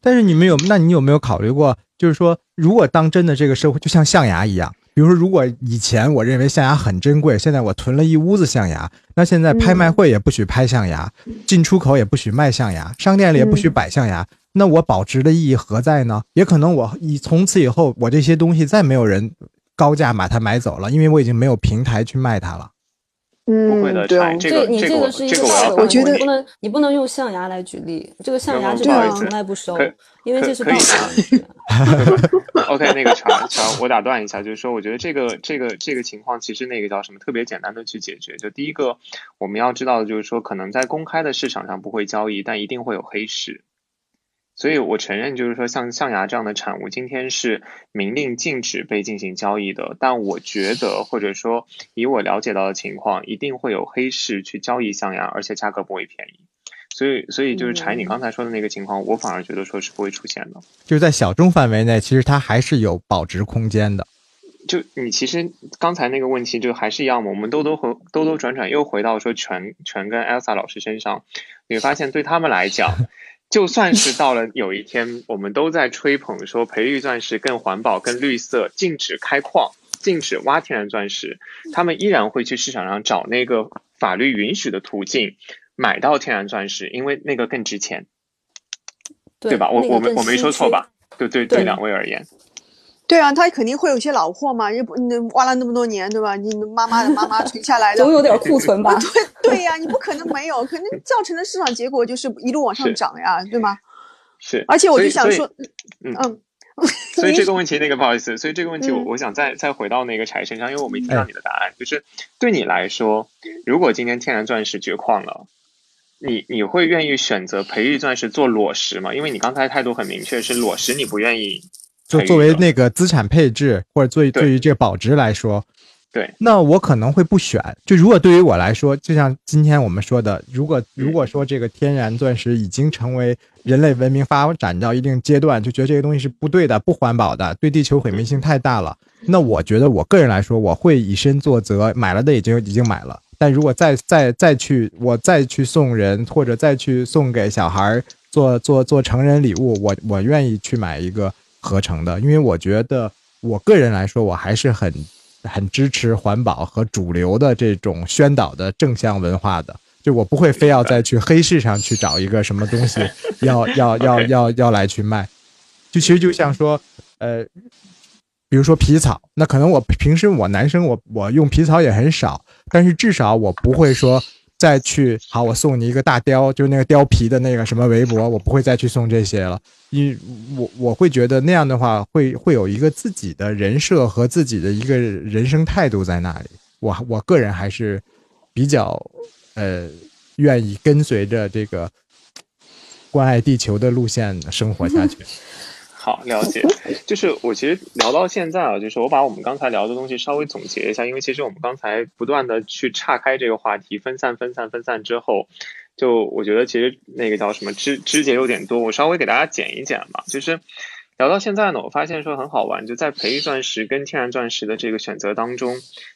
但是你们有，那你有没有考虑过，就是说，如果当真的这个社会就像象牙一样？比如说，如果以前我认为象牙很珍贵，现在我囤了一屋子象牙，那现在拍卖会也不许拍象牙，进出口也不许卖象牙，商店里也不许摆象牙，那我保值的意义何在呢？也可能我以从此以后，我这些东西再没有人高价把它买走了，因为我已经没有平台去卖它了。
嗯，
不会的，
对
这个
你这
个
是一个
这个我
我觉得
不能你不能用象牙来举例，这个象牙是
不好意思
从来不收，因为这是
可可以
道德问题。
OK，那个乔乔，我打断一下，就是说，我觉得这个这个这个情况，其实那个叫什么，特别简单的去解决。就第一个，我们要知道的就是说，可能在公开的市场上不会交易，但一定会有黑市。所以我承认，就是说，像象牙这样的产物，今天是明令禁止被进行交易的。但我觉得，或者说以我了解到的情况，一定会有黑市去交易象牙，而且价格不会便宜。所以，所以就是柴你刚才说的那个情况，我反而觉得说是不会出现的。
就是在小众范围内，其实它还是有保值空间的。
就你其实刚才那个问题就还是一样嘛，我们兜兜和兜兜转转又回到说全全跟 Elsa 老师身上，你会发现对他们来讲，就算是到了有一天我们都在吹捧说培育钻石更环保、更绿色，禁止开矿、禁止挖天然钻石，他们依然会去市场上找那个法律允许的途径买到天然钻石，因为那个更值钱，对吧？我我没我没说错吧？对对
对
对，两位而言。
对啊，他肯定会有一些老货嘛，又不你挖了那么多年，对吧？你妈妈的妈妈存下来的，
总有点库存吧？
对对呀、你不可能没有，可能 造成的市场结果就是一路往上涨呀，对吗？
是，
而且我就想说，
嗯
嗯，
所以这个 问题，那个不好意思，所以这个问题我
嗯
我想再再回到那个柴身上，因为我没听
哎
到你的答案，就是对你来说，如果今天天然钻石绝矿了，你你会愿意选择培育钻石做裸石吗？因为你刚才态度很明确，是裸石你不愿意
就作为那个资产配置，或者作为
对。
对于这个保值来说，
对，
那我可能会不选。就如果对于我来说，就像今天我们说的，如果如果说这个天然钻石已经成为人类文明发展到一定阶段，就觉得这个东西是不对的、不环保的，对地球毁灭性太大了，那我觉得我个人来说，我会以身作则，买了的已经已经买了。但如果再再再去我再去送人，或者再去送给小孩儿做做做成人礼物，我我愿意去买一个合成的，因为我觉得我个人来说，我还是很很支持环保和主流的这种宣导的正向文化的。就我不会非要再去黑市上去找一个什么东西，要要要要要来去卖。就其实就像说，呃，比如说皮草，那可能我平时我男生我我用皮草也很少，但是至少我不会说再去好，我送你一个大貂，就是那个貂皮的那个什么围脖，我不会再去送这些了，因我我会觉得那样的话会会有一个自己的人设和自己的一个人生态度在那里。我我个人还是比较呃愿意跟随着这个关爱地球的路线生活下去。
好，了解。就是我其实聊到现在啊，就是我把我们刚才聊的东西稍微总结一下，因为其实我们刚才不断的去岔开这个话题，分散、分散、分散之后，就我觉得其实那个叫什么枝枝节有点多，我稍微给大家剪一剪吧。就是聊到现在呢，我发现说很好玩，就在培育钻石跟天然钻石的这个选择当中，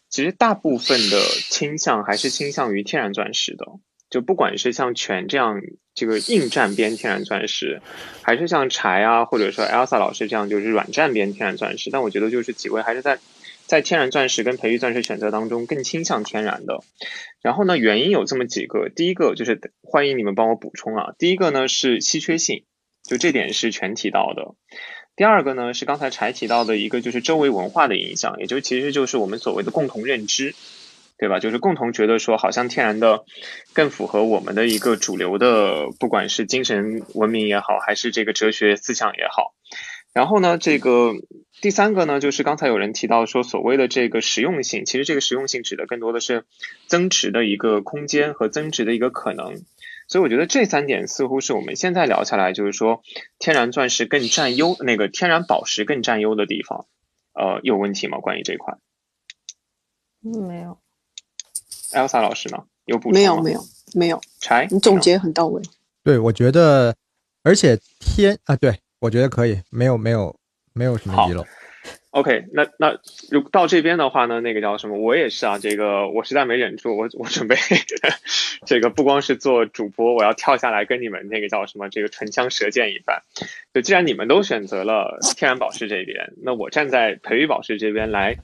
其实大部分的倾向还是倾向于天然钻石的。就不管是像全这样这个硬站边天然钻石，还是像柴啊，或者说 Elsa 老师这样就是软站边天然钻石，但我觉得就是几位还是在在天然钻石跟培育钻石选择当中更倾向天然的。然后呢，原因有这么几个，第一个就是欢迎你们帮我补充啊，第一个呢是稀缺性，就这点是全提到的。第二个呢是刚才柴提到的一个就是周围文化的影响，也就其实就是我们所谓的共同认知。对吧？就是共同觉得说，好像天然的更符合我们的一个主流的，不管是精神文明也好，还是这个哲学思想也好。然后呢，这个第三个呢，就是刚才有人提到说，所谓的这个实用性，其实这个实用性指的更多的是增值的一个空间和增值的一个可能。所以我觉得这三点似乎是我们现在聊下来，就是说天然钻石更占优，那个天然宝石更占优的地方。呃，有问题吗？关于这块，
没有。
，Elsa 老师呢？有补充吗
没有没有没有，
柴，
你总结很到位。
对，我觉得，而且天啊，对我觉得可以，没有没有没有什么遗漏。
OK，那那如到这边的话呢，那个叫什么？我也是啊，这个我实在没忍住，我我准备 这个不光是做主播，我要跳下来跟你们那个叫什么，这个唇枪舌剑一番。就既然你们都选择了天然宝石这边，那我站在培育宝石这边来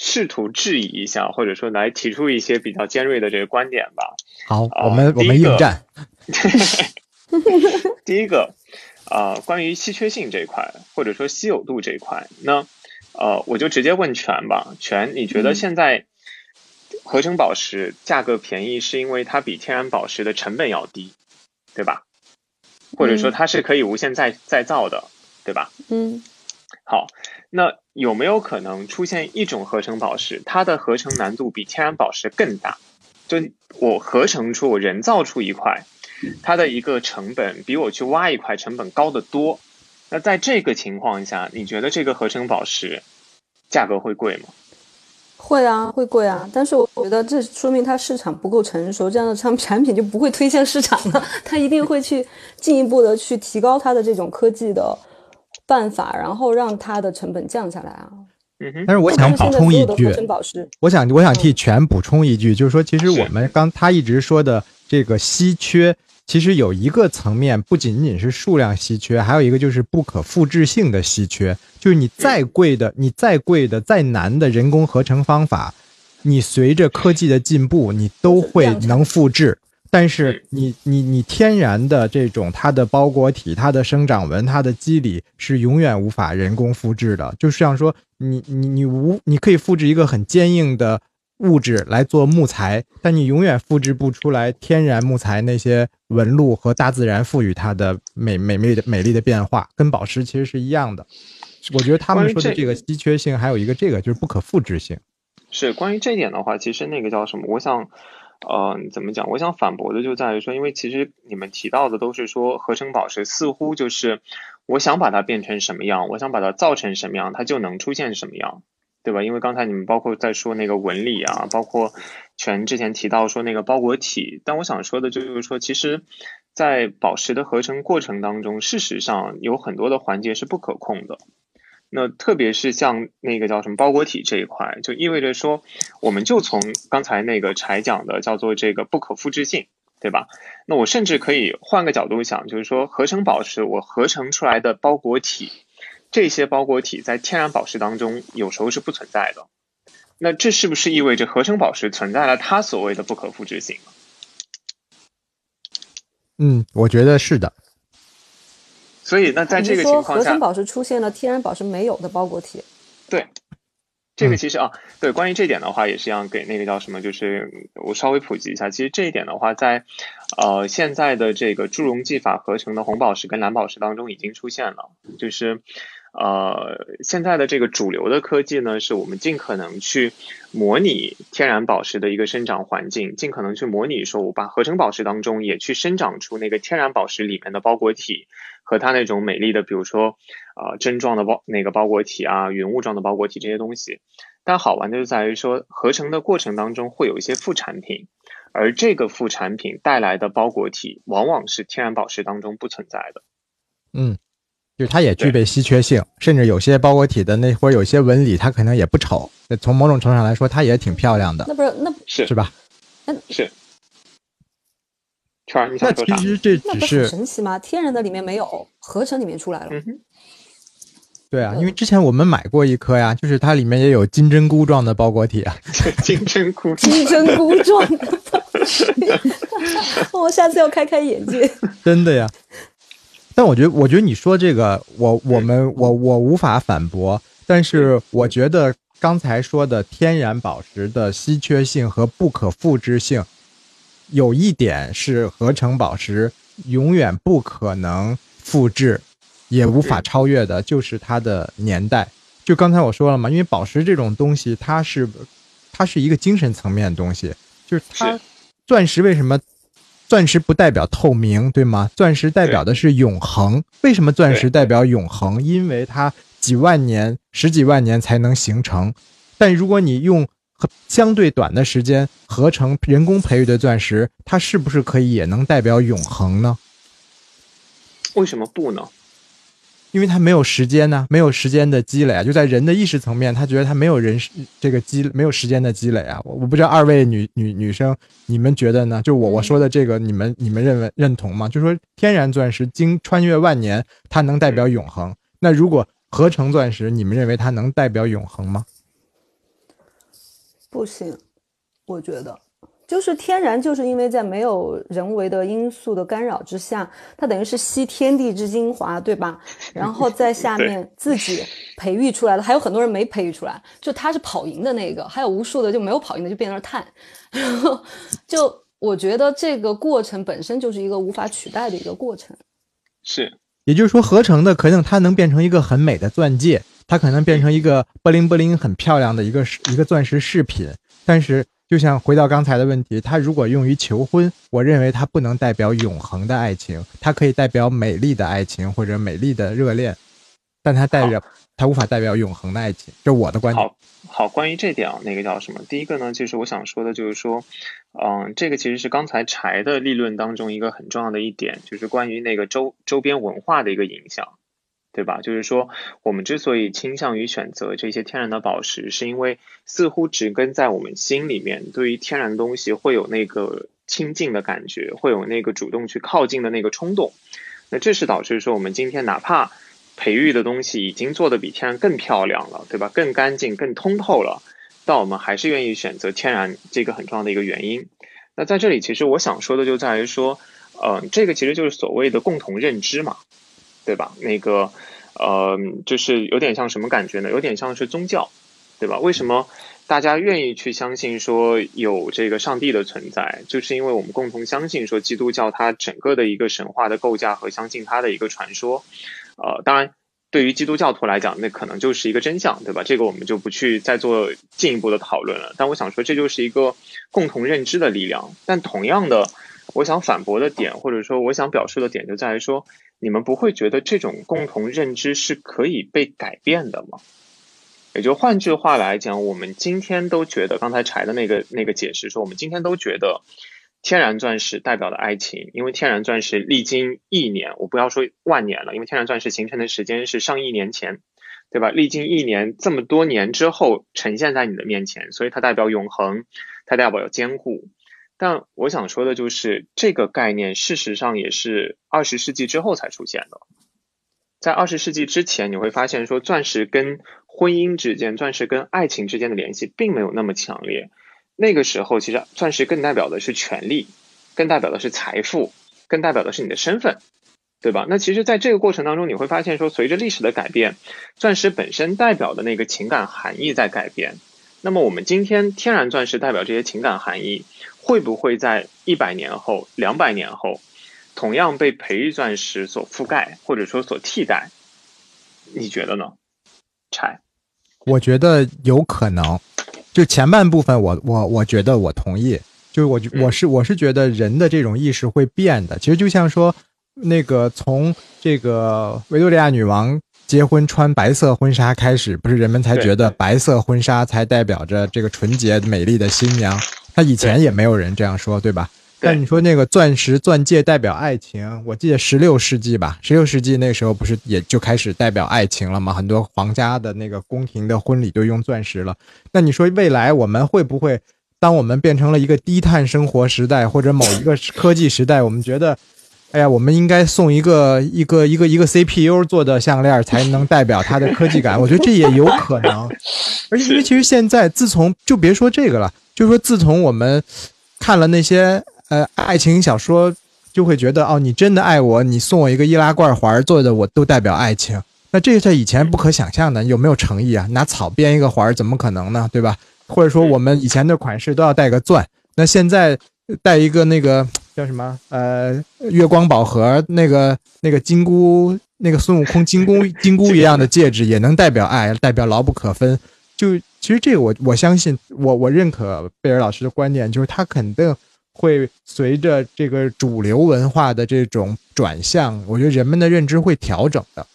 试图质疑一下，或者说来提出一些比较尖锐的这个观点吧。
好，
啊
我们我们
第一个
应战。
第一个，呃，关于稀缺性这一块，或者说稀有度这一块，那呃，我就直接问全吧。全，你觉得现在合成宝石价格便宜，是因为它比天然宝石的成本要低，对吧？或者说
嗯
它是可以无限再再造的，对吧？
嗯
好，那有没有可能出现一种合成宝石，它的合成难度比天然宝石更大？就我合成出，我人造出一块，它的一个成本比我去挖一块成本高得多。那在这个情况下，你觉得这个合成宝石价格会贵吗？
会啊，会贵啊，但是我觉得这说明它市场不够成熟，这样的产 产品就不会推向市场了。它一定会去进一步的去提高它的这种科技的办法，然后让它的成本降下来啊。
但是我想补充一句我想我想替全补充一句，就是说，其实我们刚他一直说的这个稀缺，其实有一个层面，不仅仅是数量稀缺，还有一个就是不可复制性的稀缺。就是你再贵的、你再贵的、再难的人工合成方法，你随着科技的进步，你都会能复制。但是你你你天然的这种它的包裹体、它的生长纹、它的肌理是永远无法人工复制的。就像说，你你你无你可以复制一个很坚硬的物质来做木材，但你永远复制不出来天然木材那些纹路和大自然赋予它的美美美的美丽的变化，跟宝石其实是一样的。我觉得他们说的这个稀缺性，还有一个这个就是不可复制性。
是关于这一点的话，其实那个叫什么？我想，呃，怎么讲？我想反驳的就在于说，因为其实你们提到的都是说合成宝石似乎就是我想把它变成什么样，我想把它造成什么样，它就能出现什么样，对吧？因为刚才你们包括在说那个纹理啊，包括全之前提到说那个包裹体，但我想说的就是说，其实，在宝石的合成过程当中，事实上有很多的环节是不可控的。那特别是像那个叫什么包裹体这一块，就意味着说，我们就从刚才那个柴讲的叫做这个不可复制性，对吧？那我甚至可以换个角度想，就是说合成宝石我合成出来的包裹体，这些包裹体在天然宝石当中有时候是不存在的。那这是不是意味着合成宝石存在了它所谓的不可复制性？
嗯，我觉得是的。
所以那在这个情况下
合成，宝石出现了天然宝石没有的包裹体，
对，这个
嗯
其实啊，对，关于这点的话，也是要给那个叫什么，就是我稍微普及一下。其实这一点的话，在呃现在的这个祝融技法合成的红宝石跟蓝宝石当中已经出现了，就是呃现在的这个主流的科技呢，是我们尽可能去模拟天然宝石的一个生长环境，尽可能去模拟说，我把合成宝石当中也去生长出那个天然宝石里面的包裹体。和它那种美丽的，比如说，呃，针状的包那个包裹体啊，云雾状的包裹体这些东西。但好玩的就在于说，合成的过程当中会有一些副产品，而这个副产品带来的包裹体，往往是天然宝石当中不存在的。
嗯，就是它也具备稀缺性，甚至有些包裹体的那或者有些纹理，它可能也不丑。从某种程度上来说，它也挺漂亮的，
那不是那
是
是吧？
是。圈儿，你
那
想说啥？
其实这
那不是很
只是
神奇吗？天然的里面没有，合成里面出来了。
嗯，
对啊，因为之前我们买过一颗呀，就是它里面也有金针菇状的包裹体啊。
金针菇。
金针菇状的 我下次要开开眼界。
真的呀。但我觉得，我觉得你说这个，我我们我我无法反驳。但是我觉得刚才说的天然宝石的稀缺性和不可复制性，有一点是合成宝石永远不可能复制，也无法超越的，就是它的年代。就刚才我说了嘛，因为宝石这种东西，它是它是一个精神层面的东西，就是它钻石为什么？钻石不代表透明，对吗？钻石代表的是永恒。为什么钻石代表永恒？因为它几万年、十几万年才能形成。但如果你用相对短的时间合成人工培育的钻石，它是不是可以也能代表永恒呢？
为什么不呢？
因为它没有时间呢、没有时间的积累啊。就在人的意识层面，他觉得他没有人这个积没有时间的积累啊。我我不知道二位女女女生你们觉得呢？就我我说的这个，你们你们认为认同吗？就说天然钻石经穿越万年，它能代表永恒。那如果合成钻石，你们认为它能代表永恒吗？
不行，我觉得。就是天然，就是因为在没有人为的因素的干扰之下，它等于是吸天地之精华，对吧？然后在下面自己培育出来的，还有很多人没培育出来，就他是跑赢的那个，还有无数的就没有跑赢的，就变成了碳。然后就我觉得这个过程本身就是一个无法取代的一个过程。
是，
也就是说，合成的可能它能变成一个很美的钻戒，它可能变成一个布灵布灵很漂亮的一个一个钻石饰品，但是。就像回到刚才的问题，它如果用于求婚，我认为它不能代表永恒的爱情，它可以代表美丽的爱情或者美丽的热恋，但它代表它无法代表永恒的爱情，这是我的观点。
好，好，关于这点啊，那个叫什么？第一个呢，就是我想说的，就是说，嗯，这个其实是刚才柴的立论当中一个很重要的一点，就是关于那个周周边文化的一个影响。对吧？就是说，我们之所以倾向于选择这些天然的宝石，是因为似乎植根在我们心里面，对于天然的东西会有那个亲近的感觉，会有那个主动去靠近的那个冲动。那这是导致说，我们今天哪怕培育的东西已经做的比天然更漂亮了，对吧？更干净、更通透了，但我们还是愿意选择天然这个很重要的一个原因。那在这里，其实我想说的就在于说，嗯，这个其实就是所谓的共同认知嘛。对吧？那个，呃，就是有点像什么感觉呢？有点像是宗教，对吧？为什么大家愿意去相信说有这个上帝的存在？就是因为我们共同相信说基督教它整个的一个神话的构架和相信它的一个传说。呃，当然，对于基督教徒来讲，那可能就是一个真相，对吧？这个我们就不去再做进一步的讨论了。但我想说，这就是一个共同认知的力量。但同样的，我想反驳的点，或者说我想表述的点，就在于说。你们不会觉得这种共同认知是可以被改变的吗？也就换句话来讲，我们今天都觉得刚才柴的那个那个解释说，我们今天都觉得天然钻石代表的爱情，因为天然钻石历经亿年，我不要说万年了，因为天然钻石形成的时间是上亿年前，对吧？历经一年这么多年之后呈现在你的面前，所以它代表永恒，它代表坚固。但我想说的就是，这个概念事实上也是二十世纪之后才出现的。在二十世纪之前，你会发现说，钻石跟婚姻之间、钻石跟爱情之间的联系并没有那么强烈。那个时候，其实钻石更代表的是权力，更代表的是财富，更代表的是你的身份，对吧？那其实，在这个过程当中，你会发现说，随着历史的改变，钻石本身代表的那个情感含义在改变。那么，我们今天天然钻石代表这些情感含义。会不会在一百年后、两百年后，同样被培育钻石所覆盖，或者说所替代？你觉得呢？柴？
我觉得有可能。就前半部分，我我我觉得我同意。就是我我是我是觉得人的这种意识会变的。其实就像说，那个从这个维多利亚女王结婚穿白色婚纱开始，不是人们才觉得白色婚纱才代表着这个纯洁美丽的新娘。他以前也没有人这样说，对吧？但你说那个钻石钻戒代表爱情，我记得十六世纪吧，十六世纪那时候不是也就开始代表爱情了吗？很多皇家的那个宫廷的婚礼都用钻石了。那你说未来我们会不会，当我们变成了一个低碳生活时代或者某一个科技时代，我们觉得，哎呀，我们应该送一个一个一个一个 CPU 做的项链才能代表它的科技感？我觉得这也有可能。而且因为其实现在自从就别说这个了。就说，自从我们看了那些呃爱情小说，就会觉得哦，你真的爱我，你送我一个易拉罐环做的，我都代表爱情。那这是在以前不可想象的，有没有诚意啊？拿草编一个环，怎么可能呢？对吧？或者说，我们以前的款式都要带个钻，那现在带一个那个叫什么呃月光宝盒，那个那个金箍，那个孙悟空金箍 金箍一样的戒指，也能代表爱，代表牢不可分。就其实这个我我相信我我认可贝尔老师的观点，就是他肯定会随着这个主流文化的这种转向，我觉得人们的认知会调整的。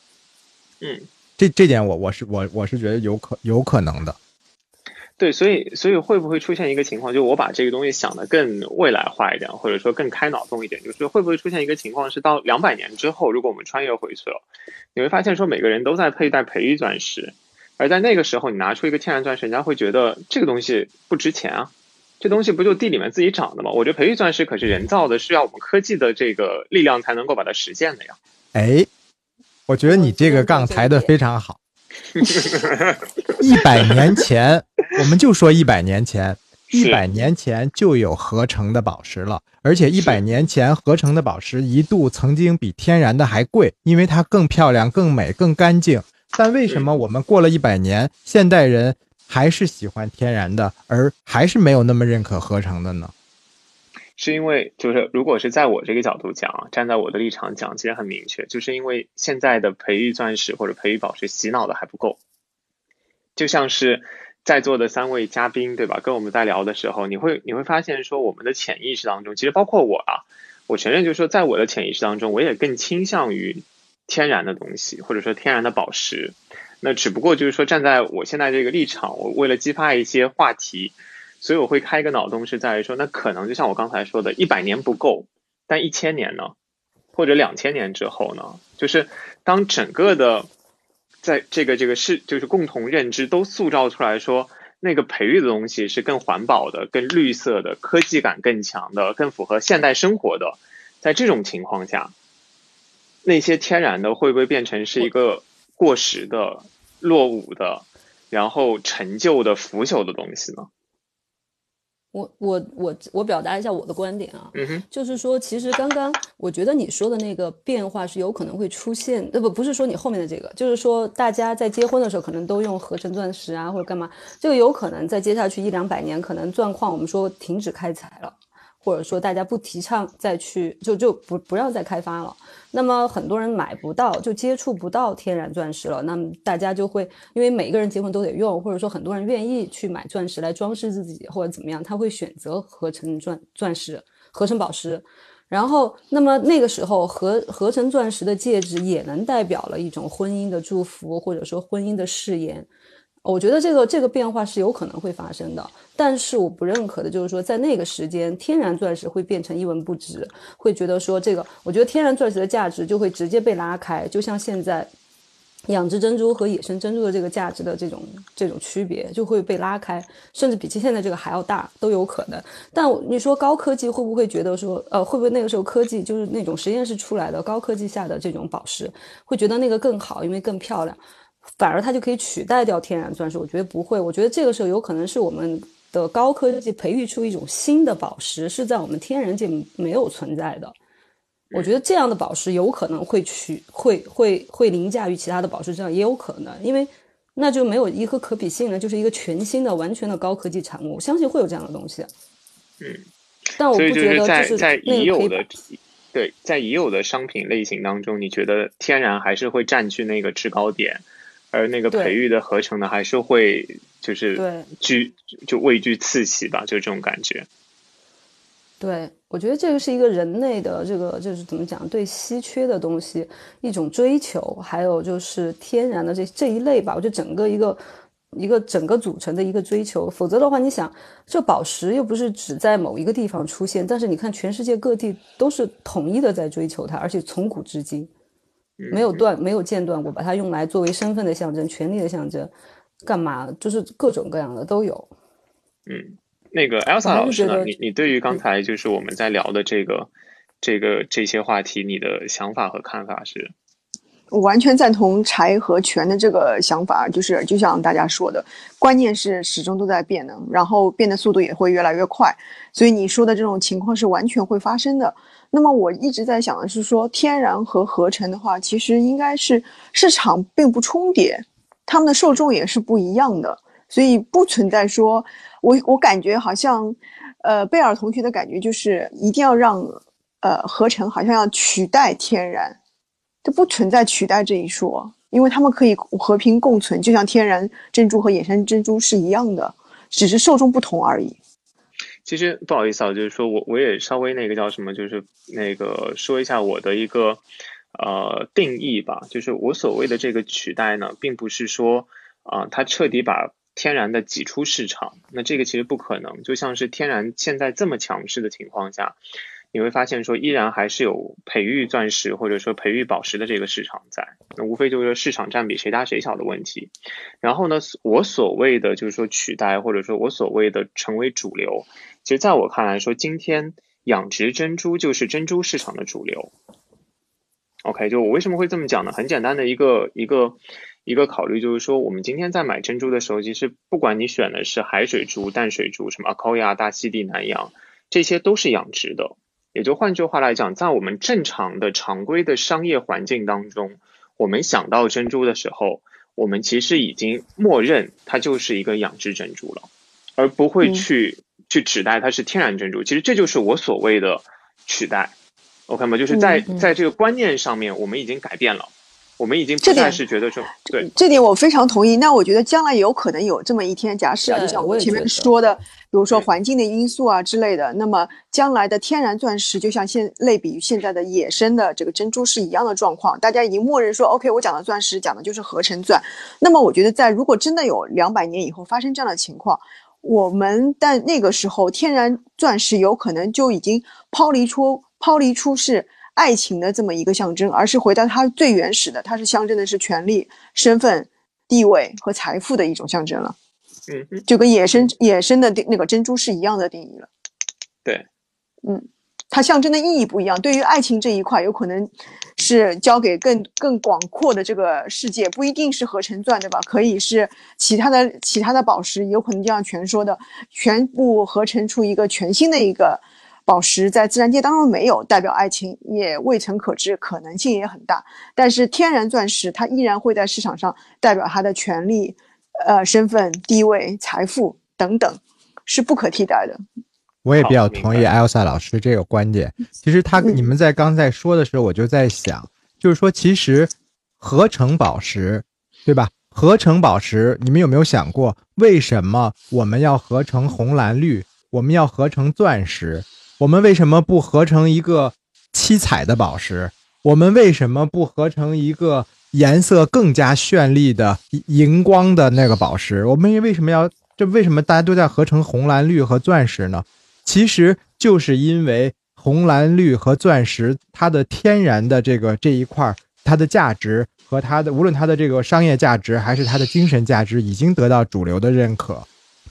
嗯，
这这点我我是我我是觉得有可有可能的。
对，所以所以会不会出现一个情况，就我把这个东西想的更未来化一点，或者说更开脑洞一点，就是会不会出现一个情况，是到两百年之后，如果我们穿越回去了，你会发现说每个人都在佩戴培育钻石。而在那个时候，你拿出一个天然钻石，人家会觉得这个东西不值钱啊，这东西不就地里面自己长的吗？我觉得培育钻石可是人造的，需要我们科技的这个力量才能够把它实现的呀。
哎，我觉得你这个杠抬的非常好。一百年前，我们就说一百年前，
是
一百年前就有合成的宝石了，而且一百年前合成的宝石一度曾经比天然的还贵，因为它更漂亮、更美、更干净。但为什么我们过了一百年，现代人还是喜欢天然的，而还是没有那么认可合成的呢？
是因为就是如果是在我这个角度讲啊，站在我的立场讲，其实很明确，就是因为现在的培育钻石或者培育宝石洗脑的还不够，就像是在座的三位嘉宾对吧？跟我们在聊的时候，你会你会发现说，我们的潜意识当中，其实包括我啊，我承认就是说，在我的潜意识当中，我也更倾向于天然的东西，或者说天然的宝石。那只不过就是说，站在我现在这个立场，我为了激发一些话题。所以我会开一个脑洞，是在于说，那可能就像我刚才说的，一百年不够，但一千年呢，或者两千年之后呢，就是当整个的在这个这个是就是共同认知都塑造出来说，那个培育的东西是更环保的、更绿色的、科技感更强的、更符合现代生活的，在这种情况下，那些天然的会不会变成是一个过时的、落伍的，然后陈旧的、腐朽的东西呢？
我我我我表达一下我的观点啊，
嗯，
就是说，其实刚刚我觉得你说的那个变化是有可能会出现，呃不不是说你后面的这个，就是说大家在结婚的时候可能都用合成钻石啊或者干嘛，这个有可能在接下去一两百年，可能钻矿我们说停止开采了。或者说大家不提倡再去就就不不让再开发了，那么很多人买不到就接触不到天然钻石了，那么大家就会因为每个人结婚都得用，或者说很多人愿意去买钻石来装饰自己或者怎么样，他会选择合成钻钻石、合成宝石，然后那么那个时候合合成钻石的戒指也能代表了一种婚姻的祝福，或者说婚姻的誓言。我觉得这个这个变化是有可能会发生的，但是我不认可的就是说，在那个时间，天然钻石会变成一文不值，会觉得说这个，我觉得天然钻石的价值就会直接被拉开，就像现在养殖珍珠和野生珍珠的这个价值的这种这种区别就会被拉开，甚至比起现在这个还要大都有可能。但你说高科技会不会觉得说，呃，会不会那个时候科技就是那种实验室出来的高科技下的这种宝石，会觉得那个更好，因为更漂亮？反而它就可以取代掉天然钻石，我觉得不会。我觉得这个时候有可能是我们的高科技培育出一种新的宝石，是在我们天然界没有存在的。我觉得这样的宝石有可能会取会会会凌驾于其他的宝石，这样也有可能，因为那就没有一个可比性了，就是一个全新的、完全的高科技产物。我相信会有这样的东西。
嗯，
但我不觉得
就是在已有
的
对在已有的商品类型当中，你觉得天然还是会占据那个制高点？而那个培育的合成呢，还是会就是居就位居次席吧，就这种感觉。
对，我觉得这个是一个人类的这个就是怎么讲，对稀缺的东西一种追求，还有就是天然的这这一类吧。我觉得整个一个一个整个组成的一个追求。否则的话，你想，这宝石又不是只在某一个地方出现，但是你看全世界各地都是统一的在追求它，而且从古至今。没有断，没有间断过，把它用来作为身份的象征、权力的象征，干嘛？就是各种各样的都有。
嗯，那个 Elsa 老师呢？你你对于刚才就是我们在聊的这个、这个这些话题，你的想法和看法是？
我完全赞同柴和权的这个想法，就是就像大家说的，关键是始终都在变的，然后变的速度也会越来越快，所以你说的这种情况是完全会发生的。那么我一直在想的是说，天然和合成的话，其实应该是市场并不重叠，他们的受众也是不一样的，所以不存在说，我我感觉好像，呃，贝尔同学的感觉就是一定要让，呃，合成好像要取代天然，这不存在取代这一说，因为他们可以和平共存，就像天然珍珠和野生珍珠是一样的，只是受众不同而已。
其实不好意思啊，就是说我我也稍微那个叫什么，就是那个说一下我的一个呃定义吧。就是我所谓的这个取代呢，并不是说啊，它彻底把天然的挤出市场。那这个其实不可能。就像是天然现在这么强势的情况下，你会发现说，依然还是有培育钻石或者说培育宝石的这个市场在。那无非就是说市场占比谁大谁小的问题。然后呢，我所谓的就是说取代，或者说我所谓的成为主流。其实，在我看来说，今天养殖珍珠就是珍珠市场的主流。OK，就我为什么会这么讲呢？很简单的一个一个一个考虑，就是说我们今天在买珍珠的时候，其实不管你选的是海水珠、淡水珠，什么阿科亚、大溪地、南洋，这些都是养殖的。也就换句话来讲，在我们正常的常规的商业环境当中，我们想到珍珠的时候，我们其实已经默认它就是一个养殖珍珠了，而不会去去指代它是天然珍珠。其实这就是我所谓的取代，OK 吗？就是在在这个观念上面，我们已经改变了。我们已经不再是觉得说，对
这点我非常同意。那我觉得将来有可能有这么一天，假设啊，就像我前面说的，比如说环境的因素啊之类的，那么将来的天然钻石就像现类比于现在的野生的这个珍珠是一样的状况。大家已经默认说，OK，我讲的钻石讲的就是合成钻。那么我觉得，在如果真的有两百年以后发生这样的情况，我们但那个时候，天然钻石有可能就已经抛离出抛离出是。爱情的这么一个象征，而是回到它最原始的，它是象征的是权力、身份、地位和财富的一种象征了。
嗯，
就跟野生野生的那个珍珠是一样的定义了。
对，
嗯，它象征的意义不一样。对于爱情这一块，有可能是交给更更广阔的这个世界，不一定是合成钻，对吧？可以是其他的其他的宝石，有可能就像全说的，全部合成出一个全新的一个。宝石在自然界当中没有代表爱情，也未曾可知，可能性也很大。但是天然钻石它依然会在市场上代表它的权利、呃身份、地位、财富等等，是不可替代的。
我也比较同意艾 s 萨老师这个观点。其实他你们在刚才说的时候，我就在想，就是说其实合成宝石，对吧？合成宝石，你们有没有想过，为什么我们要合成红蓝绿？我们要合成钻石？我们为什么不合成一个七彩的宝石？我们为什么不合成一个颜色更加绚丽的荧光的那个宝石？我们为什么要这？为什么大家都在合成红蓝绿和钻石呢？其实就是因为红蓝绿和钻石它的天然的这个这一块，它的价值和它的无论它的这个商业价值还是它的精神价值，已经得到主流的认可。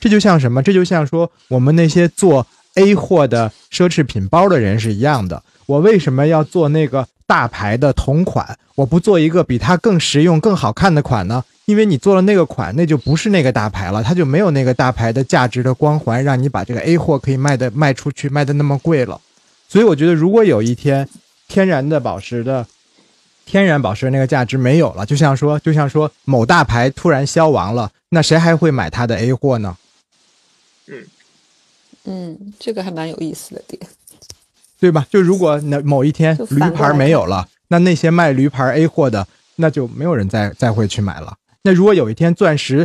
这就像什么？这就像说我们那些做。A 货的奢侈品包的人是一样的。我为什么要做那个大牌的同款？我不做一个比它更实用、更好看的款呢？因为你做了那个款，那就不是那个大牌了，它就没有那个大牌的价值的光环，让你把这个 A 货可以卖的卖出去，卖的那么贵了。所以我觉得，如果有一天天然的宝石的天然宝石那个价值没有了，就像说，就像说某大牌突然消亡了，那谁还会买它的 A 货呢？
嗯。
嗯，这个还蛮有意思的点，
对吧？就如果那某一天驴牌没有了，那那些卖驴牌 A 货的，那就没有人再再会去买了。那如果有一天钻石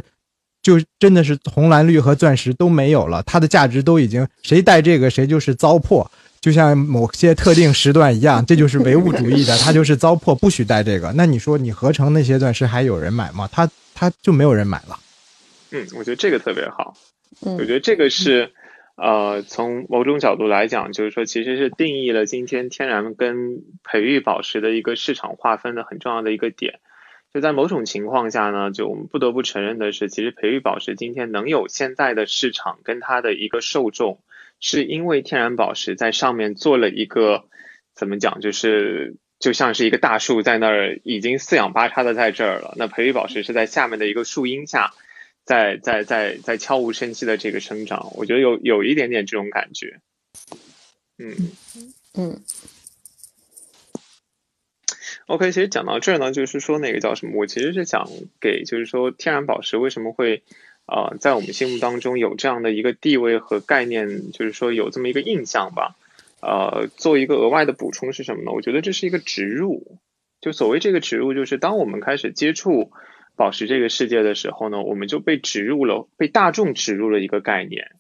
就真的是红蓝绿和钻石都没有了，它的价值都已经谁戴这个谁就是糟粕，就像某些特定时段一样，这就是唯物主义的，它就是糟粕，不许戴这个。那你说你合成那些钻石还有人买吗？它它就没有人买了。
嗯，我觉得这个特别好。嗯，我觉得这个是。呃，从某种角度来讲，就是说，其实是定义了今天天然跟培育宝石的一个市场划分的很重要的一个点。就在某种情况下呢，就我们不得不承认的是，其实培育宝石今天能有现在的市场跟它的一个受众，是因为天然宝石在上面做了一个怎么讲，就是就像是一个大树在那儿已经四仰八叉的在这儿了，那培育宝石是在下面的一个树荫下。在在在在悄无声息的这个生长，我觉得有有一点点这种感觉，嗯
嗯。
OK，其实讲到这儿呢，就是说那个叫什么？我其实是想给，就是说天然宝石为什么会呃在我们心目当中有这样的一个地位和概念，就是说有这么一个印象吧。呃，做一个额外的补充是什么呢？我觉得这是一个植入，就所谓这个植入，就是当我们开始接触。宝石这个世界的时候呢，我们就被植入了，被大众植入了一个概念，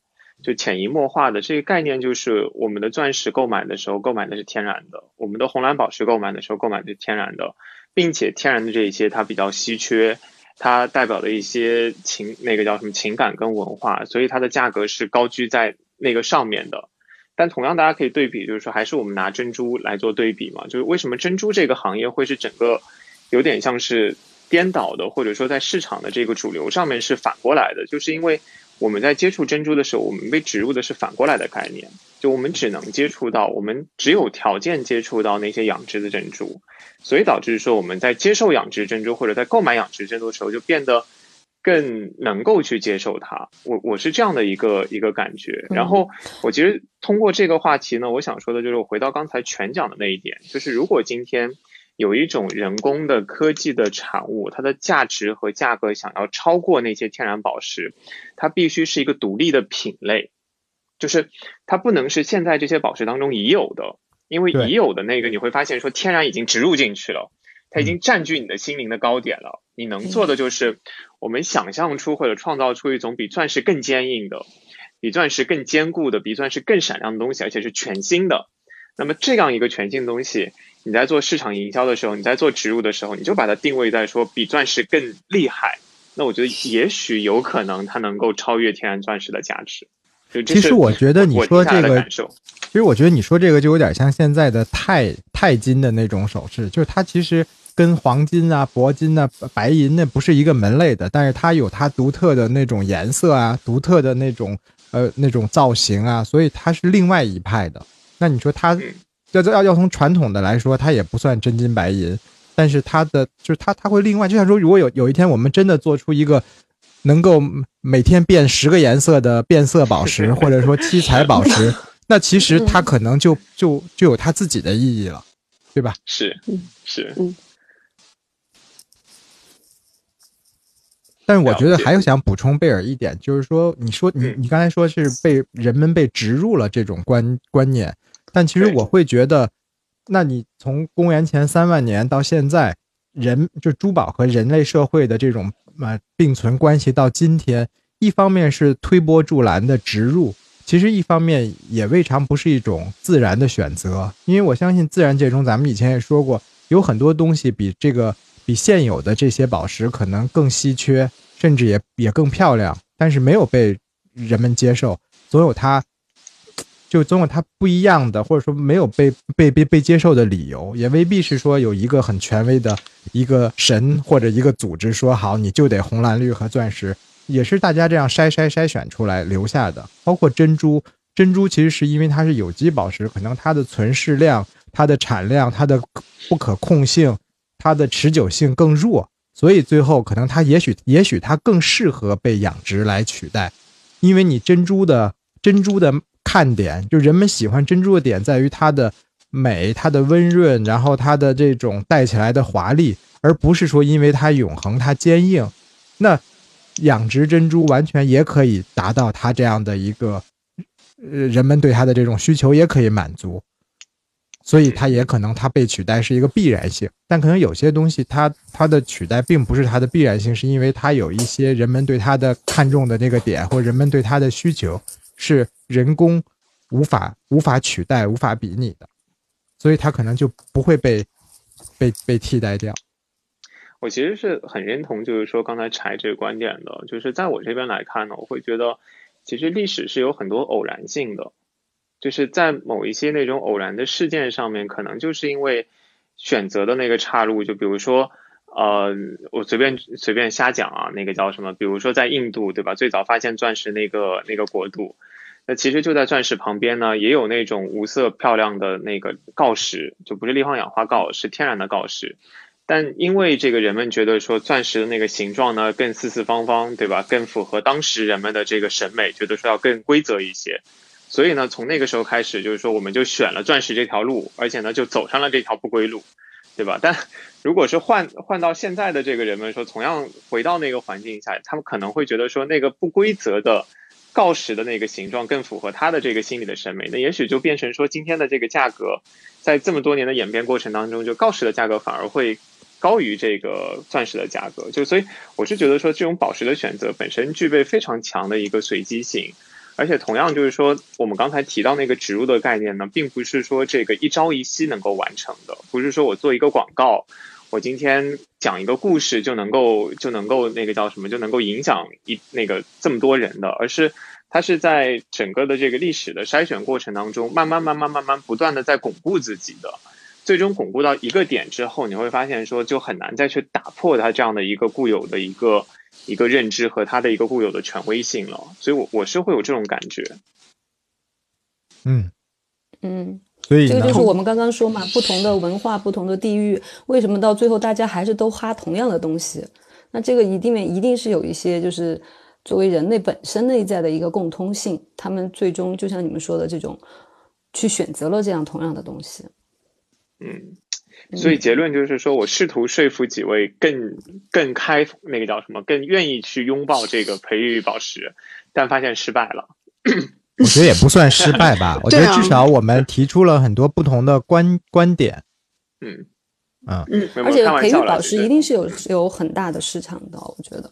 就潜移默化的这个概念就是，我们的钻石购买的时候购买的是天然的，我们的红蓝宝石购买的时候购买的是天然的，并且天然的这一些它比较稀缺，它代表的一些情那个叫什么情感跟文化，所以它的价格是高居在那个上面的。但同样大家可以对比，就是说还是我们拿珍珠来做对比嘛，就是为什么珍珠这个行业会是整个有点像是。颠倒的，或者说在市场的这个主流上面是反过来的，就是因为我们在接触珍珠的时候，我们被植入的是反过来的概念，就我们只能接触到，我们只有条件接触到那些养殖的珍珠，所以导致说我们在接受养殖珍珠或者在购买养殖珍珠的时候，就变得更能够去接受它。我我是这样的一个一个感觉。然后我其实通过这个话题呢，我想说的就是，我回到刚才全讲的那一点，就是如果今天。有一种人工的科技的产物，它的价值和价格想要超过那些天然宝石，它必须是一个独立的品类，就是它不能是现在这些宝石当中已有的，因为已有的那个你会发现说天然已经植入进去了，它已经占据你的心灵的高点了。你能做的就是我们想象出或者创造出一种比钻石更坚硬的、比钻石更坚固的、比钻石更闪亮的东西，而且是全新的。那么这样一个全新的东西。你在做市场营销的时候，你在做植入的时候，你就把它定位在说比钻石更厉害。那我觉得也许有可能它能够超越天然钻石的价值。
其实我觉得你说这个，其实我觉得你说这个就有点像现在的钛钛金的那种首饰，就是它其实跟黄金啊、铂金啊、白银那不是一个门类的，但是它有它独特的那种颜色啊、独特的那种呃那种造型啊，所以它是另外一派的。那你说它？要要要从传统的来说，它也不算真金白银，但是它的就是它它会另外，就像说，如果有有一天我们真的做出一个能够每天变十个颜色的变色宝石，或者说七彩宝石，那其实它可能就就就有它自己的意义了，对吧？
是，是，
嗯。
但是我觉得还有想补充贝尔一点，就是说，你说你你刚才说是被人们被植入了这种观观念。但其实我会觉得，那你从公元前三万年到现在，人就珠宝和人类社会的这种呃并存关系到今天，一方面是推波助澜的植入，其实一方面也未尝不是一种自然的选择。因为我相信自然界中，咱们以前也说过，有很多东西比这个比现有的这些宝石可能更稀缺，甚至也也更漂亮，但是没有被人们接受，总有它。就总有它不一样的，或者说没有被被被被接受的理由，也未必是说有一个很权威的一个神或者一个组织说好你就得红蓝绿和钻石，也是大家这样筛筛筛选出来留下的。包括珍珠，珍珠其实是因为它是有机宝石，可能它的存世量、它的产量、它的不可控性、它的持久性更弱，所以最后可能它也许也许它更适合被养殖来取代，因为你珍珠的珍珠的。看点就人们喜欢珍珠的点在于它的美、它的温润，然后它的这种戴起来的华丽，而不是说因为它永恒、它坚硬。那养殖珍珠完全也可以达到它这样的一个，呃，人们对它的这种需求也可以满足，所以它也可能它被取代是一个必然性。但可能有些东西它它的取代并不是它的必然性，是因为它有一些人们对它的看重的这个点，或人们对它的需求。是人工无法无法取代、无法比拟的，所以它可能就不会被被被替代掉。
我其实是很认同，就是说刚才柴这个观点的，就是在我这边来看呢，我会觉得其实历史是有很多偶然性的，就是在某一些那种偶然的事件上面，可能就是因为选择的那个岔路，就比如说。呃，我随便随便瞎讲啊，那个叫什么？比如说在印度，对吧？最早发现钻石那个那个国度，那其实就在钻石旁边呢，也有那种无色漂亮的那个锆石，就不是立方氧化锆，是天然的锆石。但因为这个人们觉得说钻石的那个形状呢更四四方方，对吧？更符合当时人们的这个审美，觉得说要更规则一些。所以呢，从那个时候开始，就是说我们就选了钻石这条路，而且呢就走上了这条不归路，对吧？但如果是换换到现在的这个人们说，同样回到那个环境下，他们可能会觉得说，那个不规则的锆石的那个形状更符合他的这个心理的审美，那也许就变成说，今天的这个价格，在这么多年的演变过程当中，就锆石的价格反而会高于这个钻石的价格。就所以，我是觉得说，这种宝石的选择本身具备非常强的一个随机性。而且同样就是说，我们刚才提到那个植入的概念呢，并不是说这个一朝一夕能够完成的，不是说我做一个广告，我今天讲一个故事就能够就能够那个叫什么就能够影响一那个这么多人的，而是它是在整个的这个历史的筛选过程当中，慢慢慢慢慢慢不断的在巩固自己的，最终巩固到一个点之后，你会发现说就很难再去打破它这样的一个固有的一个。一个认知和他的一个固有的权威性了。所以我我是会有这种感觉。
嗯
嗯，
所以呢
这个就是我们刚刚说嘛，不同的文化、不同的地域，为什么到最后大家还是都哈同样的东西？那这个一定一定是有一些就是作为人类本身内在的一个共通性，他们最终就像你们说的这种，去选择了这样同样的东西。
嗯，所以结论就是说，我试图说服几位更更开那个叫什么，更愿意去拥抱这个培育宝石，但发现失败了。
我觉得也不算失败吧，我觉得至少我们提出了很多不同的观观点。
嗯
嗯
嗯，
而且培育宝
石
石一定是有有很大的市场的，我觉得。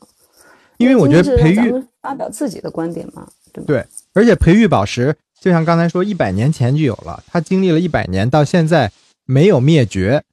因为我觉得培育
发表自己的观点嘛，对吧？
对，而且培育宝石就像刚才说，一百年前就有了，它经历了一百年，到现在没有灭绝。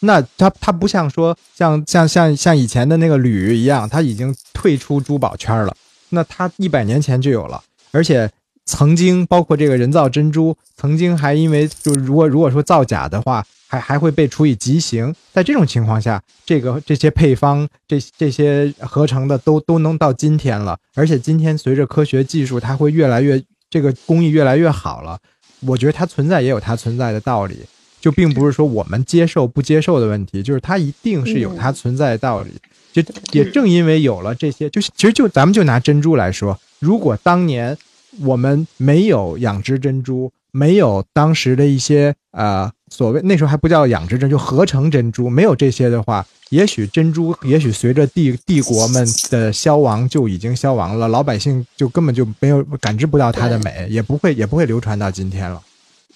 那它它不像说像像像像以前的那个铝一样，它已经退出珠宝圈了。那它一百年前就有了，而且曾经包括这个人造珍珠，曾经还因为就如果如果说造假的话。还还会被处以极刑，在这种情况下，这个这些配方，这这些合成的都都能到今天了，而且今天随着科学技术，它会越来越这个工艺越来越好了。我觉得它存在也有它存在的道理，就并不是说我们接受不接受的问题，就是它一定是有它存在的道理。就也正因为有了这些，就是其实就咱们就拿珍珠来说，如果当年我们没有养殖珍珠，没有当时的一些呃。所谓那时候还不叫养殖珍珠，合成珍珠，没有这些的话，也许珍珠也许随着帝帝国们的消亡就已经消亡了，老百姓就根本就没有感知不到它的美，也不会也不会流传到今天了。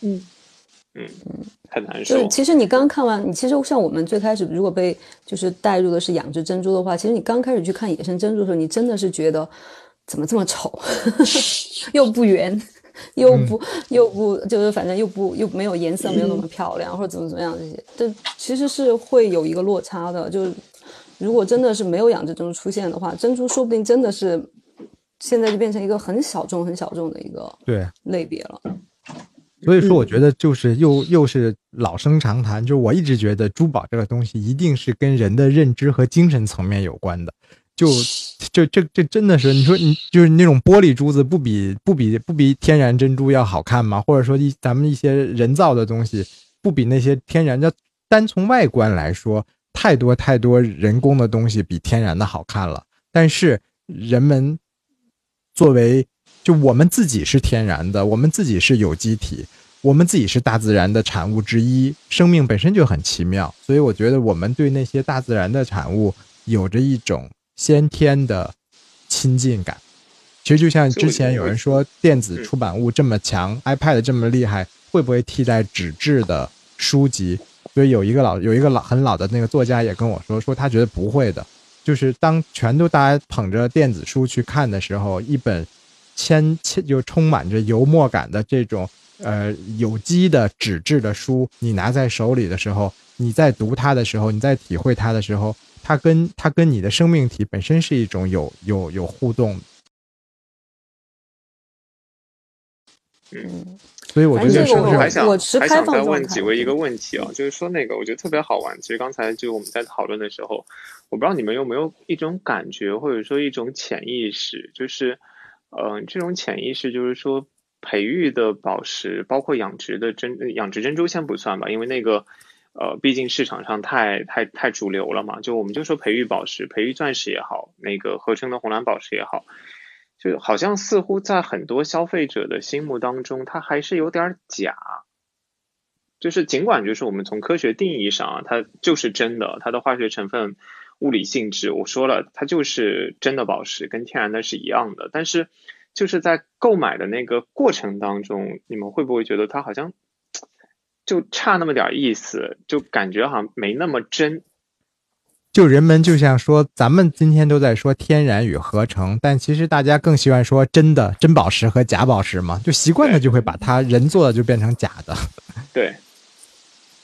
嗯嗯嗯，很难受。
就其实你刚看完，你其实像我们最开始如果被就是带入的是养殖珍珠的话，其实你刚开始去看野生珍珠的时候，你真的是觉得怎么这么丑，又不圆。又不又不就是反正又不又没有颜色，没有那么漂亮，或者怎么怎么样这些，这其实是会有一个落差的。就是如果真的是没有养殖珍珠出现的话，珍珠说不定真的是现在就变成一个很小众、很小众的一个
对
类别了。
所以说，我觉得就是又又是老生常谈，就是我一直觉得珠宝这个东西一定是跟人的认知和精神层面有关的。就就这这真的是你说你就是那种玻璃珠子不比不比不比天然珍珠要好看吗？或者说一咱们一些人造的东西不比那些天然的单从外观来说，太多太多人工的东西比天然的好看了。但是人们作为就我们自己是天然的，我们自己是有机体，我们自己是大自然的产物之一，生命本身就很奇妙。所以我觉得我们对那些大自然的产物有着一种。先天的亲近感，其实就像之前有人说电子出版物这么强，iPad 这么厉害，会不会替代纸质的书籍？所以有一个老有一个老很老的那个作家也跟我说，说他觉得不会的，就是当全都大家捧着电子书去看的时候，一本千千就充满着油墨感的这种呃有机的纸质的书，你拿在手里的时候，你在读它的时候，你在体会它的时候。它跟它跟你的生命体本身是一种有有有互动，
嗯，
所以我觉得是
我还想
我
还想再问几位一个问题啊，就是说那个我觉得特别好玩。其实刚才就我们在讨论的时候，我不知道你们有没有一种感觉，或者说一种潜意识，就是嗯，这种潜意识就是说培育的宝石，包括养殖的珍养殖珍珠先不算吧，因为那个。呃，毕竟市场上太太太主流了嘛，就我们就说培育宝石、培育钻石也好，那个合成的红蓝宝石也好，就好像似乎在很多消费者的心目当中，它还是有点假。就是尽管就是我们从科学定义上啊，它就是真的，它的化学成分、物理性质，我说了，它就是真的宝石，跟天然的是一样的。但是就是在购买的那个过程当中，你们会不会觉得它好像？就差那么点意思，就感觉好像没那么真。
就人们就像说，咱们今天都在说天然与合成，但其实大家更喜欢说真的真宝石和假宝石嘛，就习惯了就会把它人做的就变成假的。
对，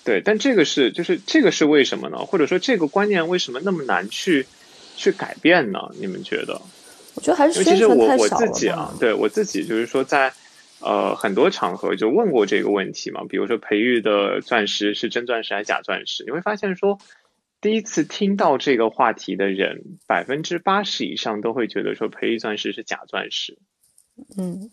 对，但这个是就是这个是为什么呢？或者说这个观念为什么那么难去去改变呢？你们觉得？
我觉得还是
其实我我自己啊，对我自己就是说在。呃，很多场合就问过这个问题嘛，比如说培育的钻石是真钻石还是假钻石？你会发现说，第一次听到这个话题的人，百分之八十以上都会觉得说培育钻石是假钻石。
嗯，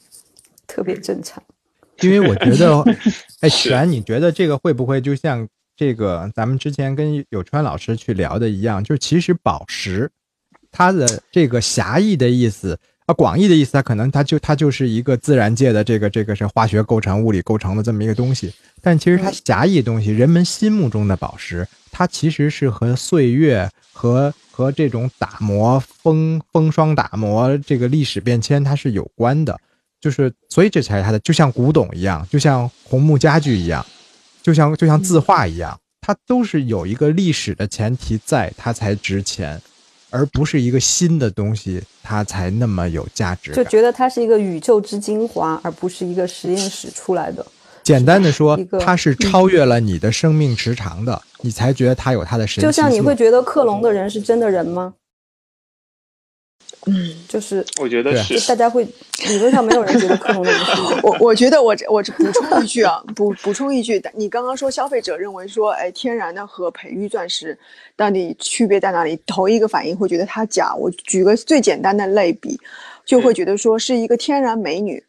特别正常。
因为我觉得，哎，璇，你觉得这个会不会就像这个咱们之前跟有川老师去聊的一样？就是其实宝石，它的这个狭义的意思啊，广义的意思，它可能它就它就是一个自然界的这个这个是化学构成、物理构成的这么一个东西。但其实它狭义的东西，人们心目中的宝石，它其实是和岁月和和这种打磨、风风霜打磨这个历史变迁它是有关的。就是，所以这才是它的，就像古董一样，就像红木家具一样，就像就像字画一样，它都是有一个历史的前提在，它才值钱，而不是一个新的东西，它才那么有价值。
就觉得它是一个宇宙之精华，而不是一个实验室出来的。
简单的说，它是超越了你的生命时长的，你才觉得它有它的神奇。
就像你会觉得克隆的人是真的人吗？嗯，就是
我觉得是
大家会理论上没有人觉得克隆的
我我觉得我我补充一句啊，补补充一句，你刚刚说消费者认为说，哎，天然的和培育钻石到底区别在哪里？头一个反应会觉得它假。我举个最简单的类比，就会觉得说是一个天然美女，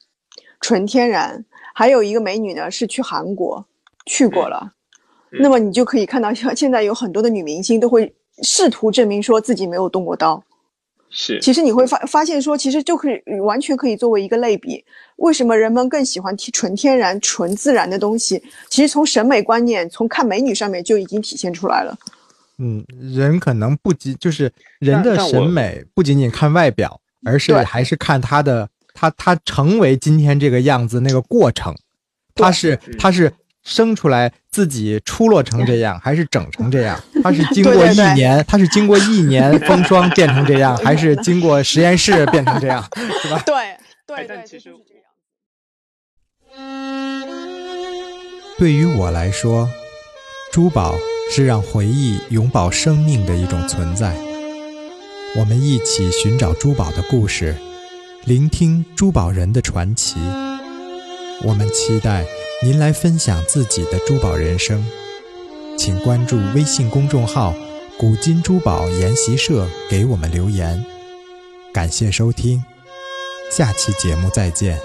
纯天然，还有一个美女呢是去韩国去过了，那么你就可以看到，像现在有很多的女明星都会试图证明说自己没有动过刀。
是，
其实你会发发现说，其实就可以完全可以作为一个类比。为什么人们更喜欢纯天然、纯自然的东西？其实从审美观念、从看美女上面就已经体现出来了。
嗯，人可能不仅就是人的审美不仅仅看外表，而是还是看他的他他成为今天这个样子那个过程，他是他是。生出来自己出落成这样，还是整成这样？它是经过一年，它是经过一年 风霜变成这样，还是经过实验室变成这样？是吧？
对对对，其实
对于我来说，珠宝是让回忆永葆生命的一种存在。我们一起寻找珠宝的故事，聆听珠宝人的传奇。我们期待。您来分享自己的珠宝人生，请关注微信公众号“古今珠宝研习社”，给我们留言。感谢收听，下期节目再见。